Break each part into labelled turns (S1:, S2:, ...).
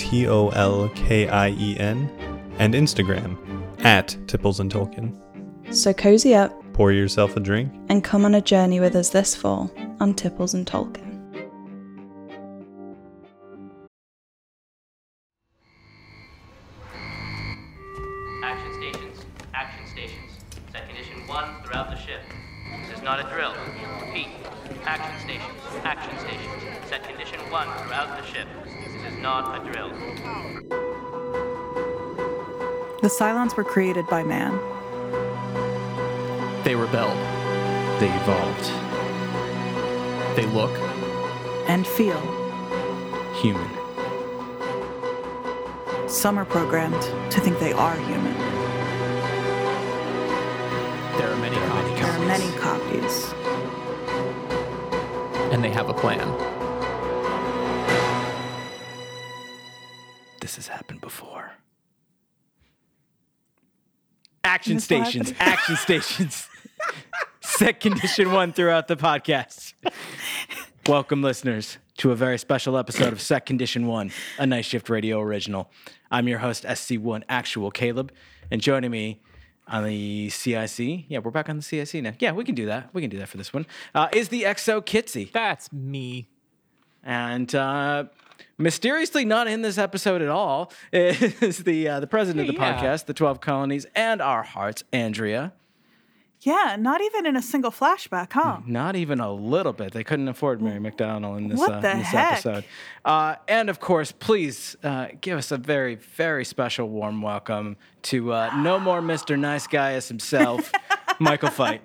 S1: T O L K I E N, and Instagram at Tipples and Tolkien.
S2: So cozy up
S1: Pour yourself a drink.
S2: and come on a journey with us this fall on Tipples and Tolkien.
S3: The
S4: Cylons were created by man.
S5: They rebelled.
S6: They evolved.
S5: They look.
S4: and feel.
S6: Human.
S4: Some are programmed to think they are human.
S5: There are many copies.
S4: There are many copies.
S5: And they have a plan.
S6: This has happened before. Action stations.
S4: happen.
S6: Action stations. Set condition one throughout the podcast. Welcome, listeners, to a very special episode of Set Condition One, a Night Shift Radio original. I'm your host, SC1 Actual Caleb, and joining me on the CIC, yeah, we're back on the CIC now. Yeah, we can do that. We can do that for this one. Uh, is the XO Kitsy.
S5: That's me.
S6: And uh, mysteriously not in this episode at all is the uh, the president of the
S5: Yeah.
S6: podcast, the Twelve Colonies, and our hearts, Andrea.
S4: Yeah, not even in a single flashback, huh?
S6: Not even a little bit. They couldn't afford Mary McDonnell in this,
S4: What
S6: uh,
S4: the
S6: in this
S4: heck?
S6: episode. Uh, and of course, please uh, give us a very, very special warm welcome to uh, no more Mr. Nice Guy as himself, Michael Fight.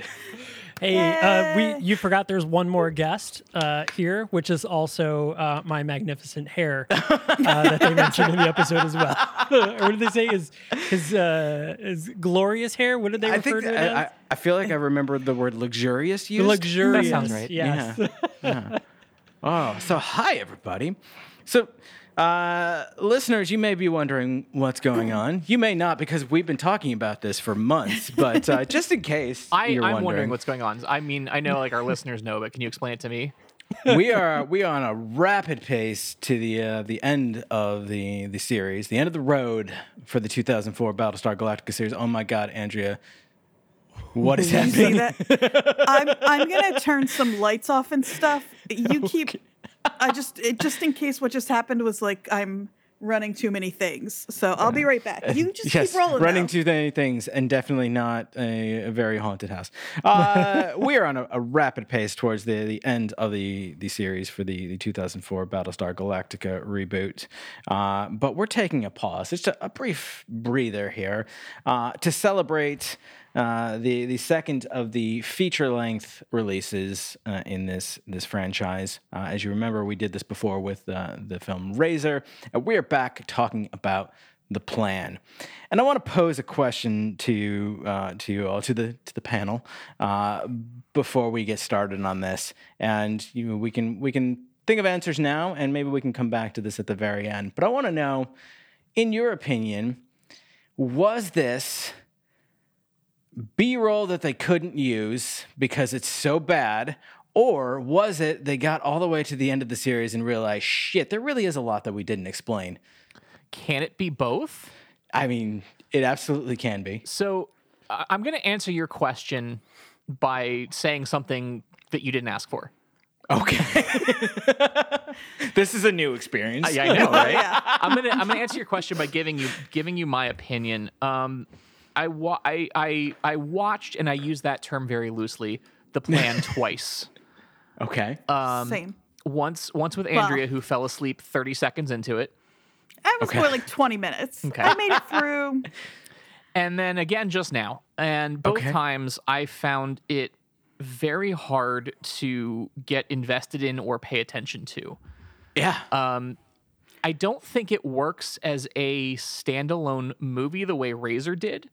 S7: Hey, uh, we you forgot there's one more guest uh, here, which is also uh, my magnificent hair uh, that they mentioned in the episode as well. or what did they say? Is his uh, his glorious hair? What did they
S6: I
S7: refer
S6: think
S7: to it
S6: I, I,
S7: as?
S6: I feel like I remember the word luxurious used.
S7: Luxurious.
S5: That sounds right.
S7: Yes.
S6: Yeah. Oh, so hi everybody. So, uh, listeners, you may be wondering what's going on. You may not because we've been talking about this for months. But uh, just in case
S5: I,
S6: you're
S5: I'm wondering.
S6: wondering,
S5: what's going on. I mean, I know like our listeners know, but can you explain it to me?
S6: we are we are on a rapid pace to the uh, the end of the the series, the end of the road for the 2004 Battlestar Galactica series. Oh my God, Andrea, what is happening?
S4: that? I'm I'm gonna turn some lights off and stuff. You keep. I just it, just in case what just happened was like I'm running too many things. So I'll be right back. You just
S6: yes,
S4: keep rolling.
S6: running too many things, and definitely not a, a very haunted house. Uh, we are on a, a rapid pace towards the, the end of the, the series for the, the 2004 Battlestar Galactica reboot, uh, but we're taking a pause, just a, a brief breather here, uh, to celebrate. Uh, the the second of the feature length releases uh, in this this franchise. Uh, as you remember, we did this before with uh, the film Razor, and we're back talking about the plan. And I want to pose a question to uh, to you all, to the to the panel, uh, before we get started on this. And you know, we can we can think of answers now, and maybe we can come back to this at the very end. But I want to know, in your opinion, was this B-roll that they couldn't use because it's so bad? Or was it they got all the way to the end of the series and realized, shit, there really is a lot that we didn't explain?
S5: Can it be both?
S6: I mean, it absolutely can be.
S5: So I- I'm going to answer your question by saying something that you didn't ask for.
S6: Okay. this is a new experience.
S5: Yeah, I know, right? I'm gonna I'm gonna answer your question by giving you giving you my opinion. Um, I wa- I I I watched and I use that term very loosely. The plan twice.
S6: Okay.
S5: Um,
S4: Same.
S5: Once once with Andrea, who fell asleep 30 seconds into it,
S4: I was
S6: Okay.
S4: more like 20 minutes.
S5: Okay.
S4: I made it through.
S5: and then again just now. And both
S6: Okay.
S5: times I found it very hard to get invested in or pay attention to.
S6: yeah.
S5: Um, I don't think it works as a standalone movie the way Razor did.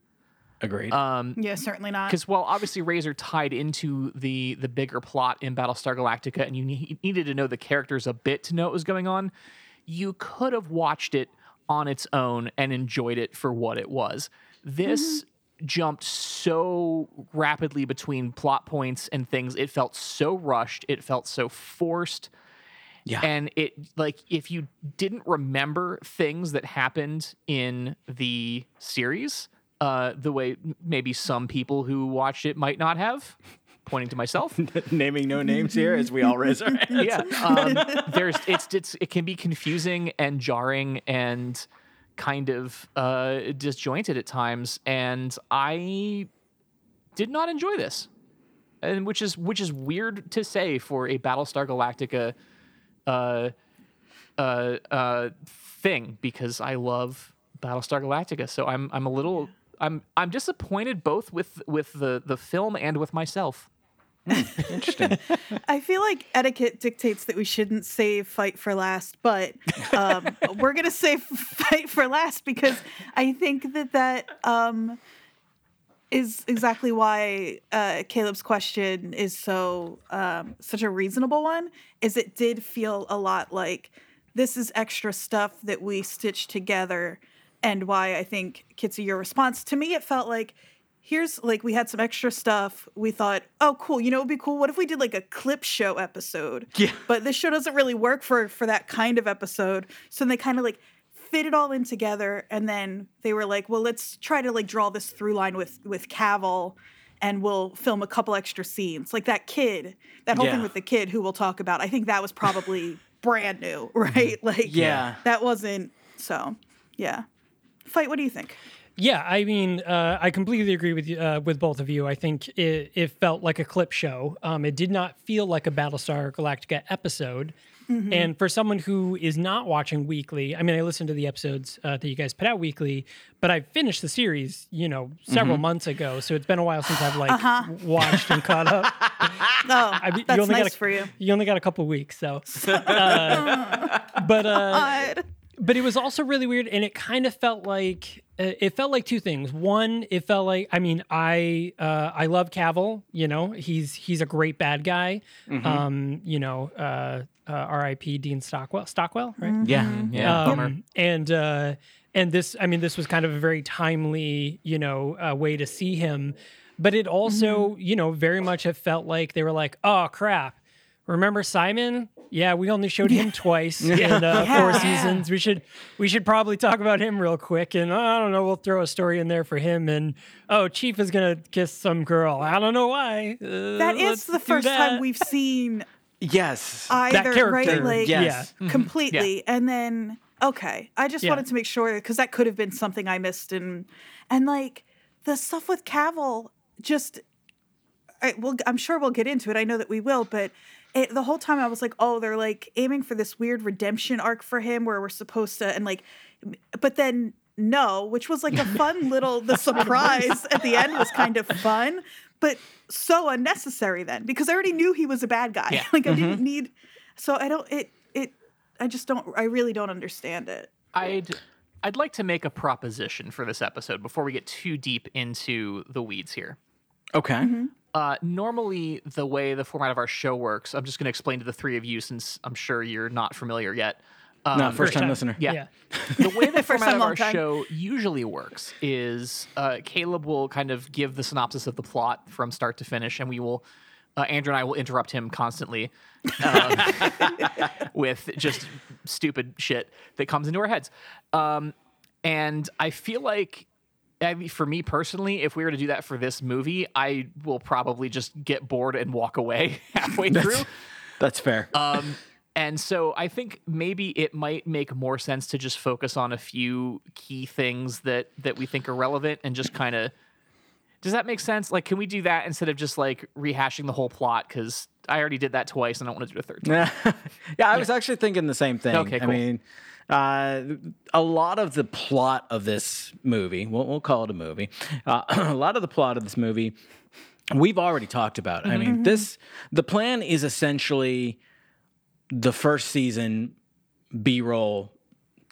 S6: Agreed.
S5: Um,
S4: Yeah, certainly not.
S5: because well, obviously Razor tied into the the bigger plot in Battlestar Galactica, and you ne- needed to know the characters a bit to know what was going on. You could have watched it on its own and enjoyed it for what it was. This jumped so rapidly between plot points and things. It felt so rushed. It felt so forced.
S6: Yeah.
S5: And it like if you didn't remember things that happened in the series, uh, the way maybe some people who watched it might not have, pointing to myself.
S6: Naming no names here as we all raise our hands.
S5: yeah. Um, there's it's it's it can be confusing and jarring and kind of uh, disjointed at times, and I did not enjoy this, and which is which is weird to say for a Battlestar Galactica uh, uh, uh, thing because I love Battlestar Galactica. So I'm I'm a little I'm I'm disappointed both with with the the film and with myself.
S6: Interesting.
S4: I feel like etiquette dictates that we shouldn't save fight for last, but um, we're gonna save fight for last because I think that that um, is exactly why uh, Caleb's question is so um, such a reasonable one. Is it did feel a lot like this is extra stuff that we stitched together, and why I think Kitsu, your response to me, it felt like here's like we had some extra stuff. We thought, oh, cool. You know, it'd be cool. What if we did like a clip show episode?
S6: Yeah.
S4: But this show doesn't really work for for that kind of episode. So they kind of like fit it all in together, and then they were like, well, let's try to like draw this through line with with Cavil. And we'll film a couple extra scenes, like that kid, that whole thing with the kid who we'll talk about. I think that was probably brand new, right? Mm-hmm. Like,
S6: Yeah.
S4: that wasn't so. Yeah, fight. What do you think?
S7: Yeah, I mean, uh, I completely agree with you, uh, with both of you. I think it, it felt like a clip show. Um, it did not feel like a Battlestar Galactica episode. And for someone who is not watching weekly, I mean, I listened to the episodes uh, that you guys put out weekly, but I finished the series, you know, several months ago. So it's been a while since I've like watched and caught up.
S4: Oh,
S7: I mean,
S4: that's
S7: you only
S4: nice
S7: got a,
S4: for you.
S7: You only got a couple weeks, so. Uh, but uh,
S4: God.
S7: But it was also really weird and it kind of felt like uh, it felt like two things one it felt like i mean i uh, i love cavil you know he's he's a great bad guy um you know uh, uh rip dean stockwell stockwell right
S6: Yeah.
S5: Yeah, bummer.
S7: um, and uh, and this, I mean, this was kind of a very timely, you know, uh, way to see him. But it also, you know, very much have felt like they were like, oh crap, remember Simon? Yeah, we only showed him twice in uh, four
S4: Yeah.
S7: seasons. We should we should probably talk about him real quick. And I don't know, we'll throw a story in there for him. And oh, Chief is gonna kiss some girl. I don't know why. Uh,
S4: That is the first
S7: that.
S4: time we've seen
S6: Yes.
S4: either,
S7: character,
S4: right? Like,
S6: yes.
S4: completely. And then, okay, I just
S7: Yeah.
S4: wanted to make sure because that could have been something I missed. And, and like the stuff with Cavil, just, I, well, I'm sure we'll get into it. I know that we will, but it, the whole time I was like, oh, they're like aiming for this weird redemption arc for him where we're supposed to, and like, but then no, which was like a fun little, the surprise at the end was kind of fun, but so unnecessary then because I already knew he was a bad guy.
S5: Yeah.
S4: like I didn't mm-hmm. need, so I don't, it, it, I just don't, I really don't understand it.
S5: I'd I'd like to make a proposition for this episode before we get too deep into the weeds here.
S6: Okay. Mm-hmm.
S5: Uh, normally, the way the format of our show works, I'm just going to explain to the three of you since I'm sure you're not familiar yet. Um,
S6: No, first time listener.
S5: Yeah.
S7: Yeah.
S5: the way the format
S4: time,
S5: of our
S4: time.
S5: show usually works is uh, Caleb will kind of give the synopsis of the plot from start to finish, and we will. Uh, Andrew and I will interrupt him constantly um, with just stupid shit that comes into our heads. Um, and I feel like, I mean, for me personally, if we were to do that for this movie, I will probably just get bored and walk away halfway through.
S6: That's fair.
S5: Um, and so I think maybe it might make more sense to just focus on a few key things that that we think are relevant and just kind of. Does that make sense? Like, can we do that instead of just like rehashing the whole plot? Because I already did that twice, and I don't want to do a third. time.
S6: yeah, I was actually thinking the same thing.
S5: Okay,
S6: I
S5: cool.
S6: mean, uh, a lot of the plot of this movie, we'll, we'll call it a movie, uh, a lot of the plot of this movie, we've already talked about. I mean, this, the plan is essentially the first season B roll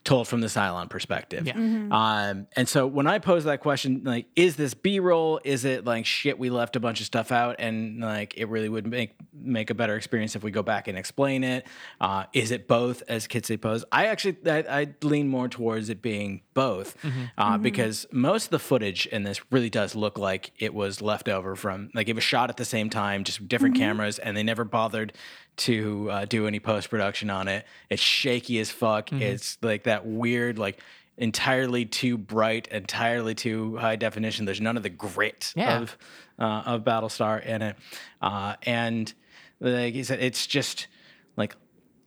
S6: told from the Cylon perspective.
S5: Yeah.
S6: Um, and so when I pose that question, like, is this B roll? Is it like shit? We left a bunch of stuff out, and like it really would make make a better experience if we go back and explain it. Uh, is it both, as kids say, pose? I actually I, I lean more towards it being both, uh, because most of the footage in this really does look like it was left over from like it was shot at the same time, just different cameras, and they never bothered to uh, do any post production on it. It's shaky as fuck. It's like that weird like entirely too bright, entirely too high definition. There's none of the grit
S5: Yeah.
S6: of uh, of Battlestar in it, uh, and like he said, it's just like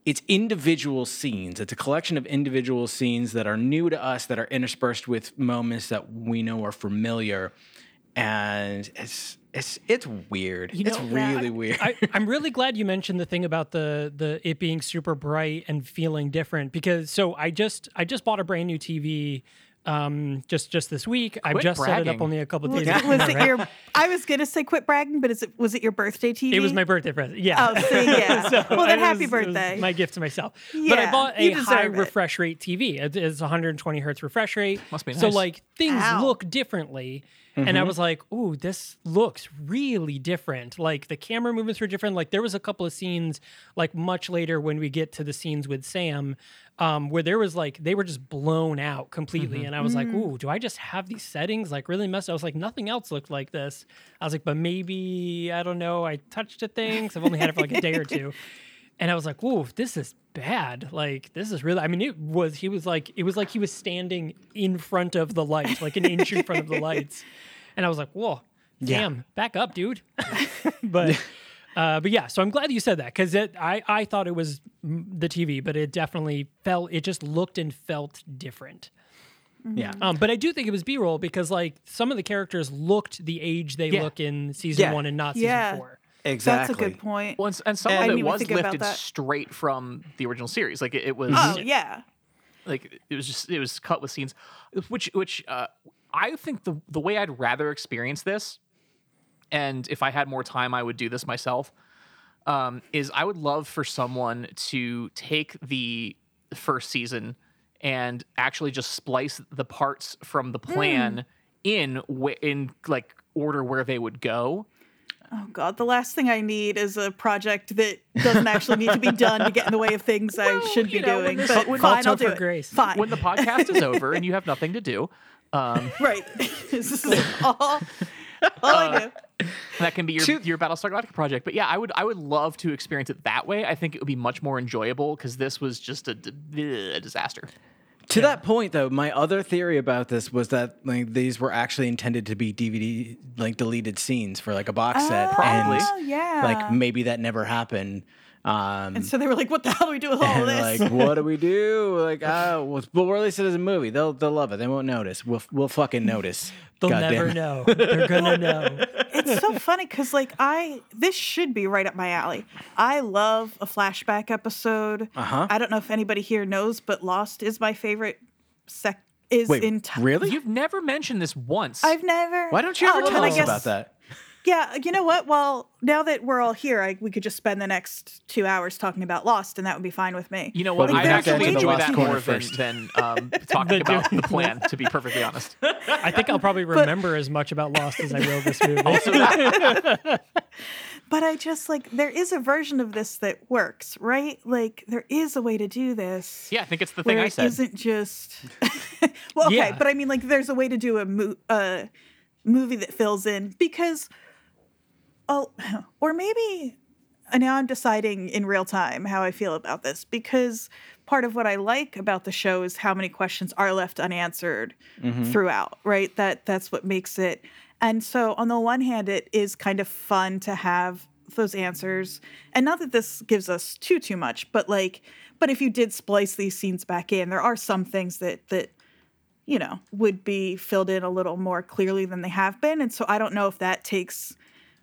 S6: it's individual scenes. It's a collection of individual scenes that are new to us, that are interspersed with moments that we know are familiar, and it's it's it's weird. it's
S7: know,
S6: really weird.
S7: I, I'm really glad you mentioned the thing about the the it being super bright and feeling different because so I just I just bought a brand new TV um just just this week. I've
S5: Quit
S7: just set it up only a couple
S4: Was,
S7: days ago.
S4: was it
S7: right?
S4: your? I was gonna say quit bragging, but is it was it your birthday TV?
S7: It was my birthday present. Yeah.
S4: Oh, see, yeah. well, then
S7: it
S4: happy
S7: was- it was
S4: birthday.
S7: my gift to myself. but I
S4: Yeah,
S7: bought a
S4: you deserve
S7: high
S4: it.
S7: refresh rate TV. It- It's 120 hertz refresh rate.
S5: Must be nice.
S7: So like things
S4: Ow.
S7: look differently. And I was like, "Ooh, this looks really different. Like the camera movements were different. Like there was a couple of scenes, like much later when we get to the scenes with Sam, um, where there was like they were just blown out completely. And I was like, "Ooh, do I just have these settings like really messed?" Up? I was like, "Nothing else looked like this." I was like, "But maybe I don't know. I touched a thing. I've only had it for like a day or two. And I was like, "Whoa, this is bad. Like, this is really." I mean, it was. He was like, it was like he was standing in front of the light, like an inch in front of the lights. And I was like, "Whoa, damn, back up, dude." but, uh, but yeah. So I'm glad you said that because I I thought it was the TV, but it definitely felt. It just looked and felt different.
S6: yeah.
S7: Um, but I do think it was B-roll because like some of the characters looked the age they
S5: Yeah.
S7: look in season
S6: Yeah.
S7: one and not season
S4: Yeah.
S7: four.
S6: Exactly.
S4: That's a good point.
S5: Well, and, and some
S4: I
S5: of it was lifted straight from the original series. Like it, it was.
S4: Oh yeah.
S5: like it was just it was cut with scenes which which uh i think the the way i'd rather experience this and if i had more time i would do this myself um is i would love for someone to take the first season and actually just splice the parts from the plan in wh- in like order where they would go
S4: Oh god, the last thing I need is a project that doesn't actually need to be done to get in the way of things I should be
S5: know,
S4: doing. But
S5: when-
S4: fine,
S7: Call
S4: I'll do it.
S7: Grace.
S4: Fine.
S5: when the podcast is over and you have nothing to do um
S4: right. this is all, all I uh, do.
S5: that can be your,
S6: To-
S5: your Battlestar Galactica project. But yeah, I would I would love to experience it that way. I think it would be much more enjoyable because this was just a, d- a disaster.
S6: To that point, though, my other theory about this was that like these were actually intended to be DVD like deleted scenes for like a box set,
S5: Probably.
S4: Oh
S6: and
S4: yeah.
S6: like maybe that never happened. Um,
S4: and so they were like, "What the hell do we do with all this?"
S6: like, what do we do? Like, oh, well, we'll release it as a movie. They'll they'll love it. They won't notice. We'll we'll fucking notice.
S7: They'll
S6: God
S7: never know. They're gonna know.
S4: it's so funny because like I this should be right up my alley. I love a flashback episode.
S6: Uh-huh.
S4: I don't know if anybody here knows, but Lost is my favorite. Sec is
S6: Wait,
S4: in time.
S6: really?
S5: You've never mentioned this once.
S4: I've never.
S6: Why don't you ever
S4: Oh,
S6: tell us
S4: guess-
S6: about that?
S4: Yeah, you know what? Well, now that we're all here, I, we could just spend the next two hours talking about Lost, and that would be fine with me.
S5: you know what?
S6: Well,
S5: I'd
S6: we have to
S5: actually
S6: get to the
S5: enjoy
S6: Lost
S5: that more than,
S6: first.
S5: than um, talking about the plan. To be perfectly honest,
S7: I think I'll probably remember as much about Lost as I will this movie.
S4: But I just like there is a version of this that works, right? Like there is a way to do this.
S5: yeah, I think it's the thing
S4: where
S5: I
S4: it
S5: said.
S4: isn't just well okay
S7: Yeah.
S4: but i mean like there's a way to do a mo- uh, movie that fills in because oh or maybe and now i'm deciding in real time how i feel about this because part of what i like about the show is how many questions are left unanswered mm-hmm. throughout right? That that's what makes it and so on the one hand it is kind of fun to have those answers and not that this gives us too too much but like but if you did splice these scenes back in there are some things that that you know would be filled in a little more clearly than they have been and so i don't know if that takes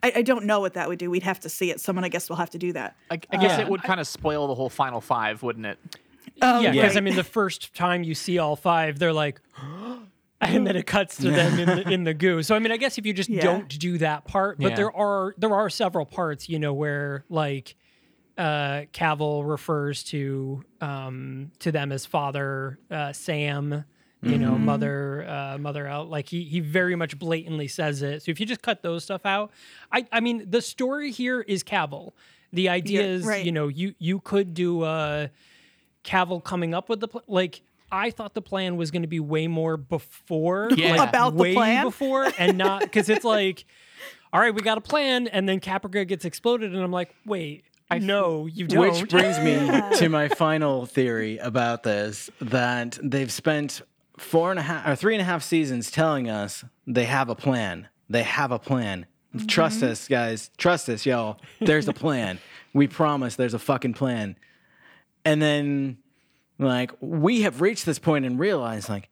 S4: i, I don't know what that would do we'd have to see it someone i guess will have to do that
S5: I, I guess
S7: Yeah.
S5: it would kind of spoil the whole final five, wouldn't it?
S4: Oh,
S7: yeah, because
S4: right.
S7: I mean, the first time you see all five, they're like, and then it cuts to them in the, in the goo. So I mean, I guess if you just
S4: Yeah.
S7: don't do that part, but
S5: Yeah.
S7: there are there are several parts, you know, where like uh, Cavil refers to um, to them as father uh, Sam, you know, mother uh, mother out. Like he he very much blatantly says it. So if you just cut those stuff out, I I mean the story here is Cavil. The idea
S4: Yeah,
S7: is
S4: right.
S7: you know you you could do uh, Cavil coming up with the pl- like. I thought the plan was going to be way more before,
S5: Yeah.
S7: like,
S4: About the plan?
S7: before, and not because it's like, all right, we got a plan, and then Caprica gets exploded, and I'm like, wait, I know you don't.
S6: Which brings me to my final theory about this that they've spent four and a half or three and a half seasons telling us they have a plan. They have a plan. Trust mm-hmm. us, guys. Trust us, y'all. There's a plan. we promise there's a fucking plan. And then, like, we have reached this point and realized, like,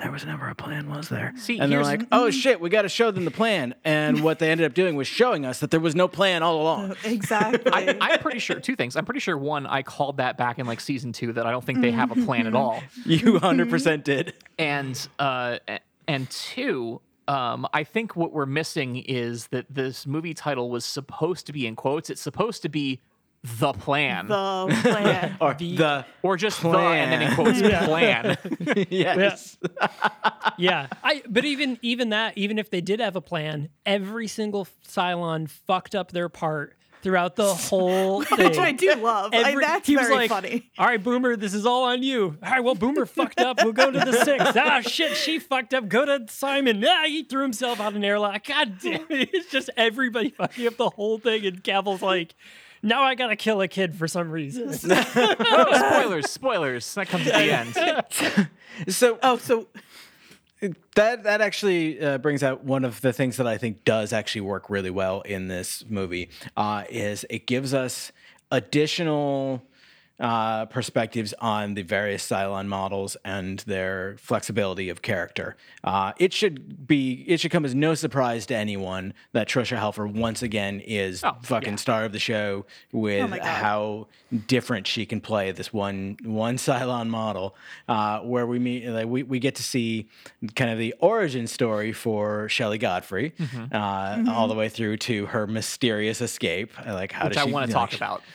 S6: there was never a plan, was there?
S5: See,
S6: and they're
S5: here's-
S6: like, oh shit, we got to show them the plan. And what they ended up doing was showing us that there was no plan all along.
S4: Exactly.
S5: I, I'm pretty sure two things. I'm pretty sure one, I called that back in like season two that I don't think they have a plan at all,
S6: You 100% did.
S5: and uh, and two, um, I think what we're missing is that this movie title was supposed to be in quotes. It's supposed to be the plan,
S4: the plan.
S6: Or the,
S5: or just the, and then in quotes plan.
S6: yes.
S7: yeah, I. But even even that, even if they did have a plan, every single Cylon fucked up their part throughout the whole thing.
S4: Which I do love. I-
S7: Every-
S4: that's
S7: he was
S4: very
S7: like,
S4: funny.
S7: All right, Boomer, this is all on you. All right, well, Boomer fucked up. We'll go to the six. Ah, shit, she fucked up. Go to Simon. Ah, he threw himself out an airlock. God damn it. It's just everybody fucking up the whole thing. And Cavil's like, now I gotta kill a kid for some reason.
S5: oh, spoilers, spoilers. That comes at the end.
S6: So
S4: Oh, so
S6: that that actually uh, brings out one of the things that I think does actually work really well in this movie uh, is it gives us additional uh, perspectives on the various Cylon models and their flexibility of character. Uh, it should be it should come as no surprise to anyone that Tricia Helfer once again is
S5: Oh,
S6: fucking
S5: yeah.
S6: star of the show with
S4: my God.
S6: how different she can play this one one Cylon model, uh, where we meet like we, we get to see kind of the origin story for Shelley Godfrey,
S5: Mm-hmm.
S6: uh, all the way through to her mysterious escape. Like how
S5: Which
S6: does
S5: I want to
S6: like,
S5: talk about.
S6: She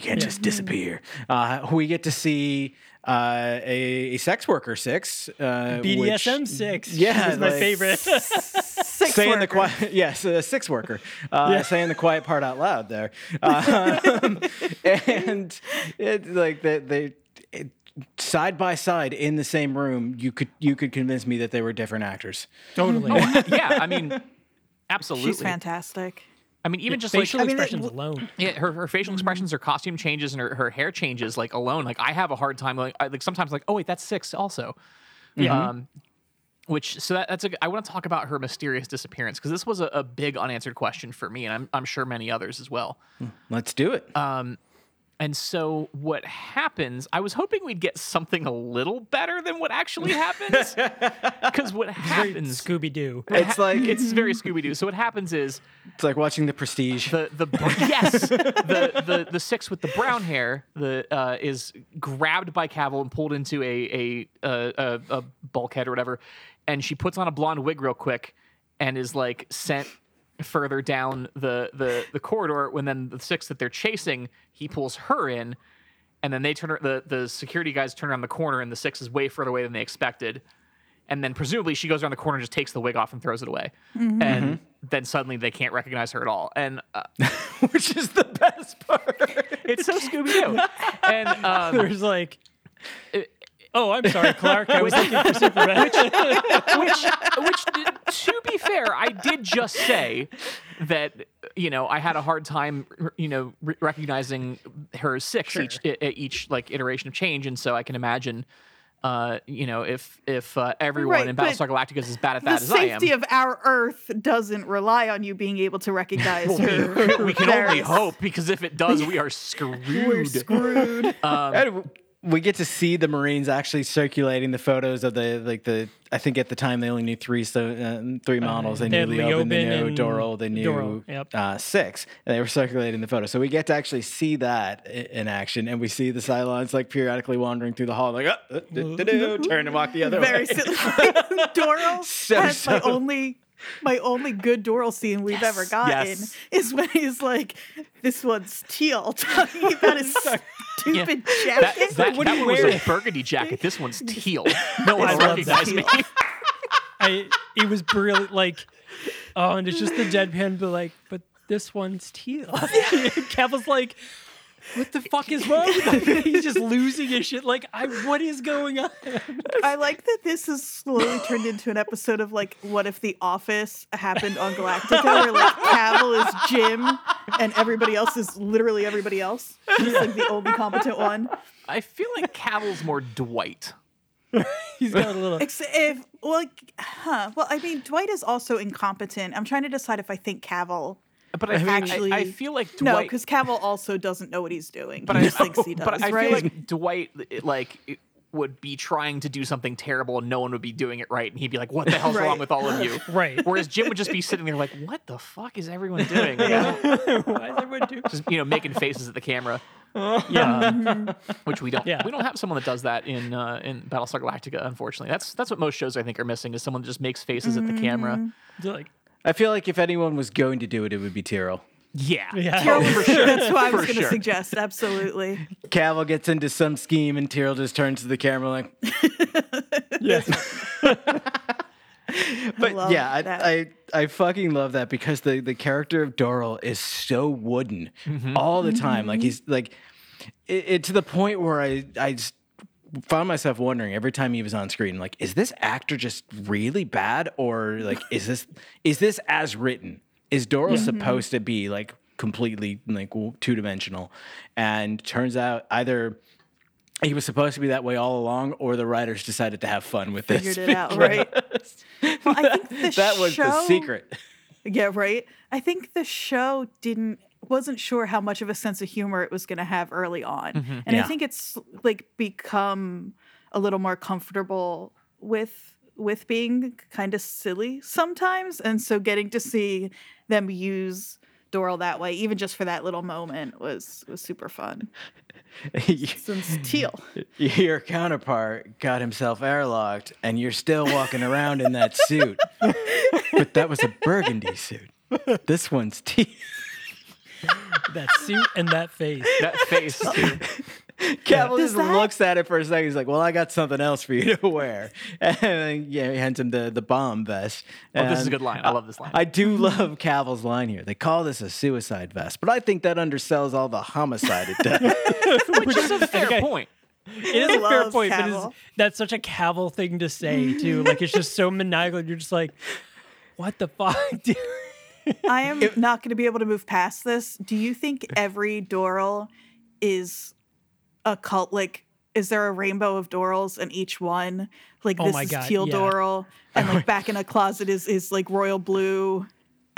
S6: can't just disappear. Uh, we get to see uh, a, a sex worker six. Uh,
S7: BDSM
S6: which-
S7: six.
S6: Yeah,
S7: was my
S6: like-
S7: favorite.
S4: six
S6: saying the quiet yes a six worker uh, saying the quiet part out loud there um, and it like they, they it, side by side in the same room you could you could convince me that they were different actors
S7: totally.
S5: Yeah, I mean, absolutely.
S4: She's fantastic.
S5: I mean, even just
S7: facial
S5: like
S4: mean, it-
S7: expressions alone.
S5: Yeah, her, her facial mm-hmm. expressions, her costume changes, and her, her hair changes like alone. Like I have a hard time like I, like sometimes like oh wait that's six also.
S7: Yeah.
S5: Um, which so that, that's a I want to talk about her mysterious disappearance because this was a, a big unanswered question for me and I'm I'm sure many others as well.
S6: Hmm, let's do it um,
S5: And so what happens? I was hoping we'd get something a little better than what actually happens because what happens
S7: Scooby Doo.
S6: it's like
S5: it's very Scooby Doo. So what happens is
S6: it's like watching the prestige
S5: the the br- yes the, the the six with the brown hair the uh, is grabbed by Cavil and pulled into a a, a a a bulkhead or whatever, and she puts on a blonde wig real quick and is like sent further down the the the corridor. When then the six that they're chasing, he pulls her in. And then they turn her- the the security guys turn around the corner, and the six is way further away than they expected. And then presumably she goes around the corner and just takes the wig off and throws it away. And then suddenly they can't recognize her at all. And uh,
S6: which is the best part
S5: it's so Scooby Doo. And um,
S7: There's like, oh, I'm sorry, Clark. I was looking for Superman.
S5: which, which, to be fair, I did just say that you know I had a hard time, you know, re- recognizing her as six each each like iteration of change, and so I can imagine. Uh, you know, if if uh, everyone
S4: Right,
S5: in Battlestar Galactica is as bad at that as I am, the
S4: safety of our Earth doesn't rely on you being able to recognize her.
S5: we can only hope because if it does, we are screwed.
S4: We're screwed.
S6: And we get to see the Marines actually circulating the photos of the like the. I think at the time they only knew three so uh, three models. They
S7: they
S6: knew
S7: had
S6: Leoben, they
S7: Leoben
S6: knew
S7: and
S6: Doral, they knew
S7: Doral, yep.
S6: uh, six, and they were circulating the photos. So we get to actually see that in action, and we see the Cylons like periodically wandering through the hall, like oh, uh, do, do, do, turn and walk the other
S4: Very
S6: way.
S4: silly. Doral
S6: So-
S4: has my
S6: so-
S4: only my only good Doral scene we've ever gotten
S5: yes.
S4: is when he's like, "This one's teal," talking about his stupid
S5: That,
S4: jacket.
S5: that,
S7: what
S5: that
S7: you
S5: one was a burgundy jacket. This one's teal. No one
S7: I
S5: recognize me.
S7: I it was brilliant. Like, oh, and it's just the deadpan, but like, but this one's teal. Cavil's like, what the fuck is wrong with him? He's just losing his shit. Like, I what is going on?
S4: I like that this has slowly turned into an episode of like, what if The Office happened on Galactica, where like Cavil is Jim and everybody else is literally everybody else. He's like the only competent one.
S5: I feel like Cavil's more Dwight.
S7: He's got a little.
S4: Except if, well, like, huh? Well, I mean, Dwight is also incompetent. I'm trying to decide if I think Cavil.
S5: But I,
S4: Actually-
S5: I, I feel like Dwight.
S4: No, because Cavil also doesn't know what he's doing.
S5: but
S4: he
S5: I
S4: just thinks he does,
S5: But I
S4: right?
S5: feel like Dwight, like, would be trying to do something terrible and no one would be doing it right, and he'd be like, "What the hell's wrong with all of you?"
S7: Right.
S5: Whereas Jim would just be sitting there like, "What the fuck is everyone doing?" Like,
S7: Why is everyone doing?
S5: just you know making faces at the camera.
S7: Yeah.
S5: which we don't
S7: Yeah.
S5: we don't have someone that does that in uh, in Battlestar Galactica unfortunately that's that's what most shows I think are missing is someone that just makes faces at the camera
S7: They're like,
S6: I feel like if anyone was going to do it, it would be Tyrol.
S5: yeah
S7: yeah.
S5: for sure
S4: That's what I was going to
S5: sure.
S4: suugest. Absolutely.
S6: Cavil gets into some scheme, and Tyrol just turns to the camera like, Yes. But
S4: love
S6: yeah, I. I I fucking love that because the the character of Doral is so wooden mm-hmm. all the time. Like mm-hmm. he's like it, it to the point where I I just found myself wondering every time he was on screen, like, is this actor just really bad, or like, is this is this as written? Is Doral mm-hmm. supposed to be like completely like two dimensional? And turns out either. He was supposed to be that way all along, or the writers decided to have fun with this.
S4: Figured it out, right? Well, I think the
S6: that was the secret.
S4: Yeah, right. I think the show didn't wasn't sure how much of a sense of humor it was going to have early on, mm-hmm. and
S6: Yeah.
S4: I think it's like become a little more comfortable with with being kind of silly sometimes, and so getting to see them use Doral that way, even just for that little moment, was was super fun. Since Teal,
S6: Your counterpart got himself airlocked, and you're still walking around in that suit. but that was a burgundy suit. This one's tea.
S7: that suit and that face.
S5: that face too.
S4: Cavil
S6: just
S4: that-
S6: looks at it for a second. He's like, "Well, I got something else for you to wear." And then, yeah, he hands him the the bomb vest.
S5: Oh, this is a good line. I love this line.
S6: I do love Cavil's line here. They call this a suicide vest, but I think that undersells all the homicide it does.
S5: which is a fair point
S7: It is a fair
S4: Love
S7: point, but
S4: Cavil.
S7: it's, that's such a Cavil thing to say too. Like it's just so maniacal. You're just like, what the fuck, dude?
S4: I am not going to be able to move past this. Do you think every Doral is a cult? Like, is there a rainbow of Dorals and each one? Like,
S7: Oh
S4: this
S7: my
S4: is
S7: God,
S4: teal
S7: yeah.
S4: Doral, and like back in a closet is is like royal blue.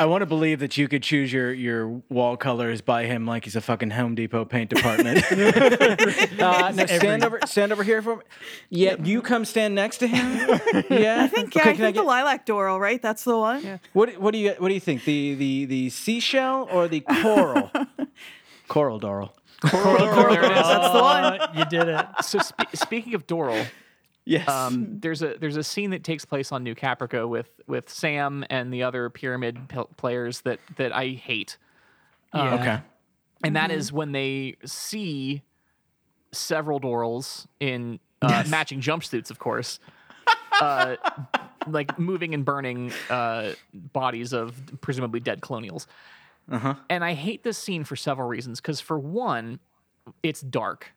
S6: I want to believe that you could choose your your wall colors by him like he's a fucking Home Depot paint department. uh, now stand over, stand over here for me. Yeah, you come stand next to him. Yeah,
S4: I think yeah,
S6: Okay,
S4: I
S6: can
S4: think the lilac Doral, right? That's the one.
S6: What what do you what do you think? The the the seashell or the coral? coral Doral.
S5: coral There it is.
S4: That's the one.
S7: Uh, you did it.
S5: so spe- speaking of Doral
S6: Yes.
S5: um, there's a there's a scene that takes place on New Caprica with with Sam and the other pyramid p- players that that I hate
S7: Yeah.
S6: okay.
S5: and that is when they see several Dorals in uh, matching jumpsuits, of course, uh, like moving and burning uh, bodies of presumably dead colonials. Uh-huh. And I hate this scene for several reasons. Because for one, it's dark,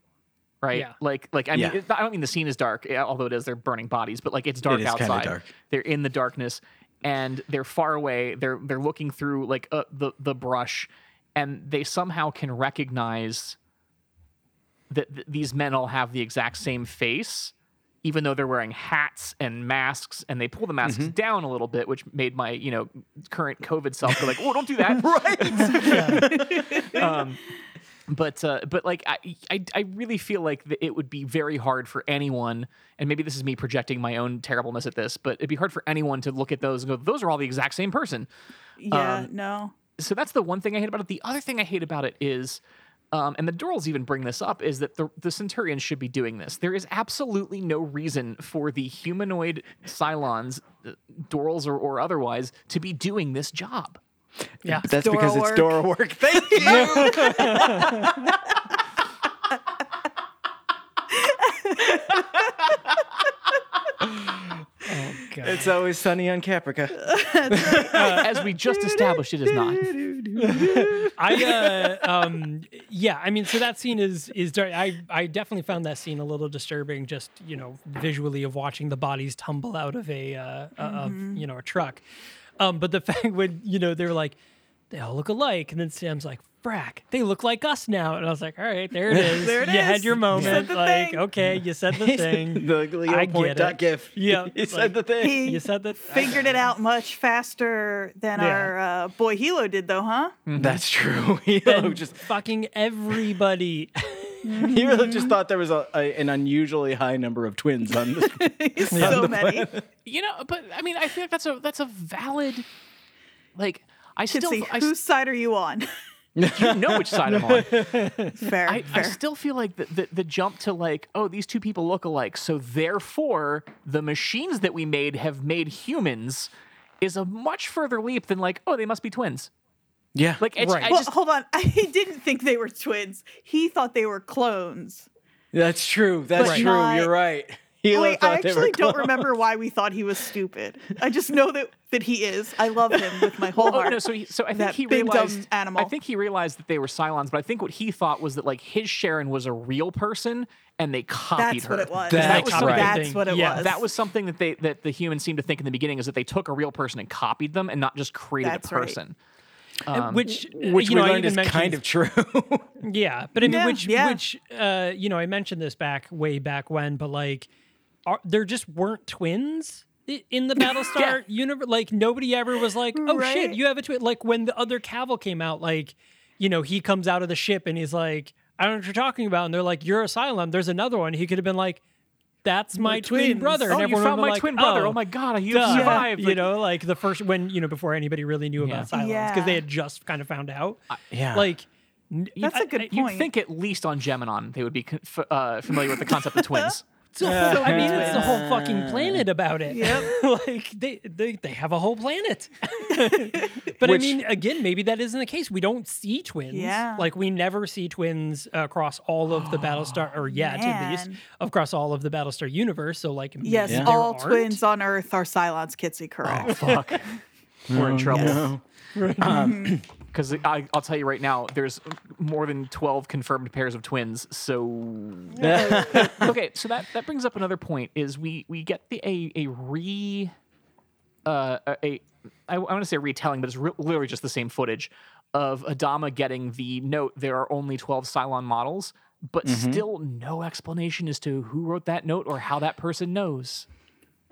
S5: right?
S7: Yeah.
S5: Like, like I mean,
S6: Yeah.
S5: it- I don't mean the scene is dark, although it is. They're burning bodies, but like it's dark
S6: is kinda
S5: outside.
S6: dark.
S5: They're in the darkness, and they're far away. They're they're looking through like uh, the the brush, and they somehow can recognize that th- these men all have the exact same face, even though they're wearing hats and masks, and they pull the masks down a little bit, which made my you know current COVID self go like, "Oh, don't do that!" right. um, but uh, but like I, I I really feel like that it would be very hard for anyone, and maybe this is me projecting my own terribleness at this, but it'd be hard for anyone to look at those and go, "Those are all the exact same person."
S4: Yeah,
S5: Um,
S4: no.
S5: so that's the one thing I hate about it. The other thing I hate about it is um, and the Dorals even bring this up, is that the, the Centurions should be doing this. There is absolutely no reason for the humanoid Cylons, uh, Dorals or, or otherwise, to be doing this job.
S7: Yeah.
S6: That's
S4: Dora
S6: because it's
S4: work.
S6: Dora work. Thank you.
S7: God.
S6: it's always sunny on Caprica.
S5: As we just established, it is not.
S7: I uh, um yeah, I mean, so that scene is is dar- I I definitely found that scene a little disturbing, just you know, visually of watching the bodies tumble out of a uh, uh, of you know a truck. Um, but the fact when you know they're like they all look alike, and then Sam's like, "Frack, they look like us now," and I was like, "All right, there it is.
S4: There it
S7: you had
S4: is.
S7: your
S4: You
S7: moment.
S4: said the
S7: like,
S4: thing.
S7: okay, you said the thing.
S6: the Leo
S7: I
S6: point
S7: get
S6: dot
S7: it.
S6: gif.
S7: Yeah,
S6: you
S7: like-
S6: said the thing.
S4: He
S7: you said that.
S4: figured it out much faster than
S7: Yeah.
S4: our uh, boy Helo did, though, huh?
S6: That's true. He
S7: And
S6: just
S7: fucking everybody.
S6: he really just thought there was a, a, an unusually high number of twins on this.
S4: so many.
S5: You know, but I mean, I feel like that's a that's a valid. Like, I still
S4: Kitsy,
S5: I,
S4: whose side are you on?
S5: you know which side I'm on.
S4: Fair,
S5: I, I still feel like the, the the jump to like, oh, these two people look alike, so therefore the machines that we made have made humans is a much further leap than like, oh, they must be twins.
S6: Yeah.
S5: Like, it's,
S7: Right.
S5: I
S4: well,
S5: just
S4: hold on. I didn't think they were twins. He thought they were clones.
S6: That's true. That's
S4: But
S6: true.
S4: not-
S6: You're right. Helo
S4: Wait,
S6: thought
S4: I
S6: they were
S4: actually don't remember why we thought he was stupid. I just know that that he is. I love him with my whole
S5: Oh
S4: heart.
S5: no! So he, so I think
S4: That
S5: he
S4: big, dumb
S5: realized.
S4: animal.
S5: I think he realized that they were Cylons, but I think what he thought was that like his Sharon was a real person, and they copied
S4: That's
S5: her.
S4: what it was.
S6: That's
S5: That was something-
S6: right.
S4: That's what it
S7: Yeah,
S4: was.
S5: That was something that they that the humans seemed to think in the beginning is that they took a real person and copied them, and not just created
S4: That's
S5: a
S4: right.
S5: Person.
S7: which
S6: Which
S7: you
S6: we
S7: know, I
S6: learned is kind of true.
S7: Yeah, but I mean,
S4: Yeah,
S7: which
S4: yeah.
S7: which uh, you know, I mentioned this back way back when, but like, are, there just weren't twins in the Battlestar universe. Like nobody ever was like, oh shit, you have a twin. Like when the other Cavill came out, like you know, he comes out of the ship and he's like, I don't know what you're talking about, and they're like, you're Asylum. There's another one. He could have been like. That's my twin
S4: twins.
S7: brother.
S5: Oh,
S7: and
S5: you found my
S7: like,
S5: twin brother. Oh, my god, you
S7: duh.
S5: survived.
S7: You
S5: Like,
S7: know, like the first when you know before anybody really knew
S5: Yeah.
S7: about Cylons because they had just kind of found out.
S6: yeah.
S7: Like,
S4: That's
S7: I-
S4: a good
S7: I-
S5: You'd think at least on Geminon they would be f- uh, familiar with the concept of twins.
S7: So, I mean, it's the whole fucking planet about it.
S4: Yep.
S7: like they, they they have a whole planet. but
S6: Which-
S7: I mean, again, maybe that isn't the case. We don't see twins.
S4: Yeah.
S7: Like we never see twins across all of the Battlestar, or yet at least
S4: man.
S7: across all of the Battlestar universe. So like,
S4: yes,
S7: maybe there
S4: all
S7: aren't.
S4: twins on Earth are Cylons, Kitsy, correct?
S5: Oh, fuck, oh, we're in trouble.
S6: No.
S5: Um, Because I'll tell you right now, there's more than 12 confirmed pairs of twins. So okay, so that that brings up another point: is we we get the a a re uh a, a I, want to say a retelling, but it's re- literally just the same footage of Adama getting the note. There are only 12 Cylon models, but still no explanation as to who wrote that note or how that person knows.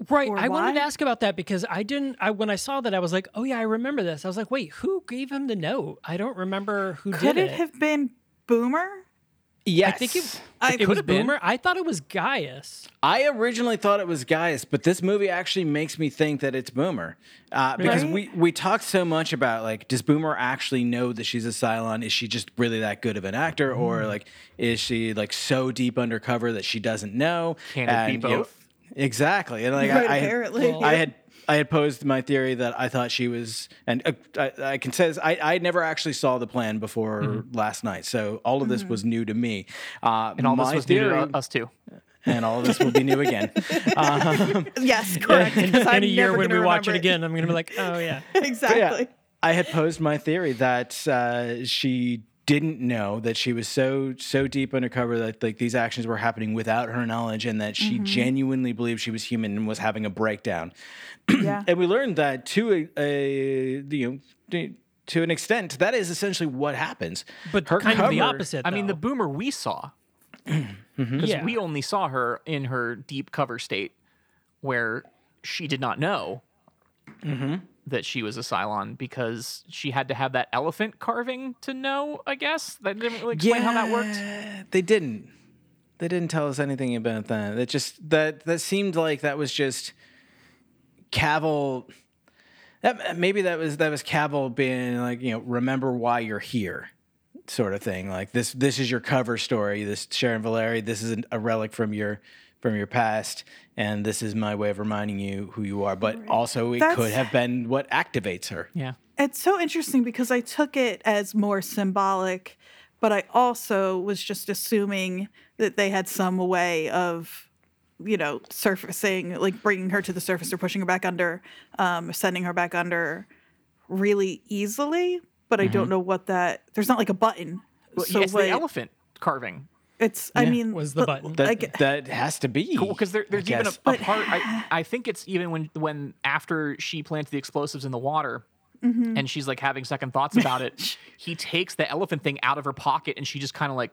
S7: Right.
S4: Or
S7: I wanted to ask about that because I didn't. I when I saw that, I was like, oh yeah, I remember this. I was like, wait, who gave him the note? I don't remember who
S4: Could
S7: did
S4: it could have been Boomer?
S6: yes.
S7: I think it,
S4: I
S7: it was
S5: have been.
S7: Boomer. I thought it was Gaius.
S6: I originally thought it was Gaius, but this movie actually makes me think that it's Boomer uh, because
S4: Right?
S6: we we talked so much about like, does Boomer actually know that she's a Cylon? Is she just really that good of an actor, or like, is she like so deep undercover that she doesn't know?
S5: Can it be
S6: And, you know,
S5: both?
S6: Exactly, and like
S4: Right,
S6: I, I had-
S4: apparently.
S6: I had. I had posed my theory that I thought she was, and uh, I, I can say this, I, I never actually saw the plan before last night, so all of this was new to me. Uh,
S5: And all this
S6: my
S5: was new to us too.
S6: and all of this will be new again.
S4: Yes, correct.
S7: in,
S4: because I'm
S7: in a year when we watch it
S4: remember
S7: again, I'm gonna be like, oh yeah.
S4: exactly.
S6: I had posed my theory that uh, she didn't know that she was so so deep undercover that like these actions were happening without her knowledge, and that she mm-hmm. genuinely believed she was human and was having a breakdown.
S4: Yeah.
S6: And we learned that to a, a you know. to- To an extent, that is essentially what happens.
S7: But
S6: Her
S7: kind of the
S6: cover-
S7: opposite.
S5: I mean, the boomer we saw, mm-hmm. because
S7: Yeah.
S5: we only saw her in her deep cover state, where she did not know mm-hmm. That she was a Cylon because she had to have that elephant carving to know. I guess that didn't really explain how that worked.
S6: They didn't. They didn't tell us anything about that. That just that that seemed like that was just Cavil. That maybe that was that was Cavil being like you know remember why you're here sort of thing. Like this this is your cover story. This Sharon Valerii. This is a relic from your from your past, and this is my way of reminding you who you are. But also, it could have been what activates her.
S5: Yeah.
S4: It's so interesting because I took it as more symbolic, but I also was just assuming that they had some way of, you know, surfacing, like bringing her to the surface or pushing her back under, um, sending her back under really easily. But I don't know what that. There's not like a button.
S5: Well,
S4: so
S5: yeah, it's
S4: what-
S5: the elephant carving.
S4: It's. I mean,
S7: was the button.
S6: That
S4: like,
S6: that has to be
S5: Cool, because there, there's
S6: I
S5: even a, a
S4: But-
S5: part. I, I think it's even when when after she plants the explosives in the water,
S4: Mm-hmm.
S5: and she's like having second thoughts about it. he takes the elephant thing out of her pocket, and she just kind of like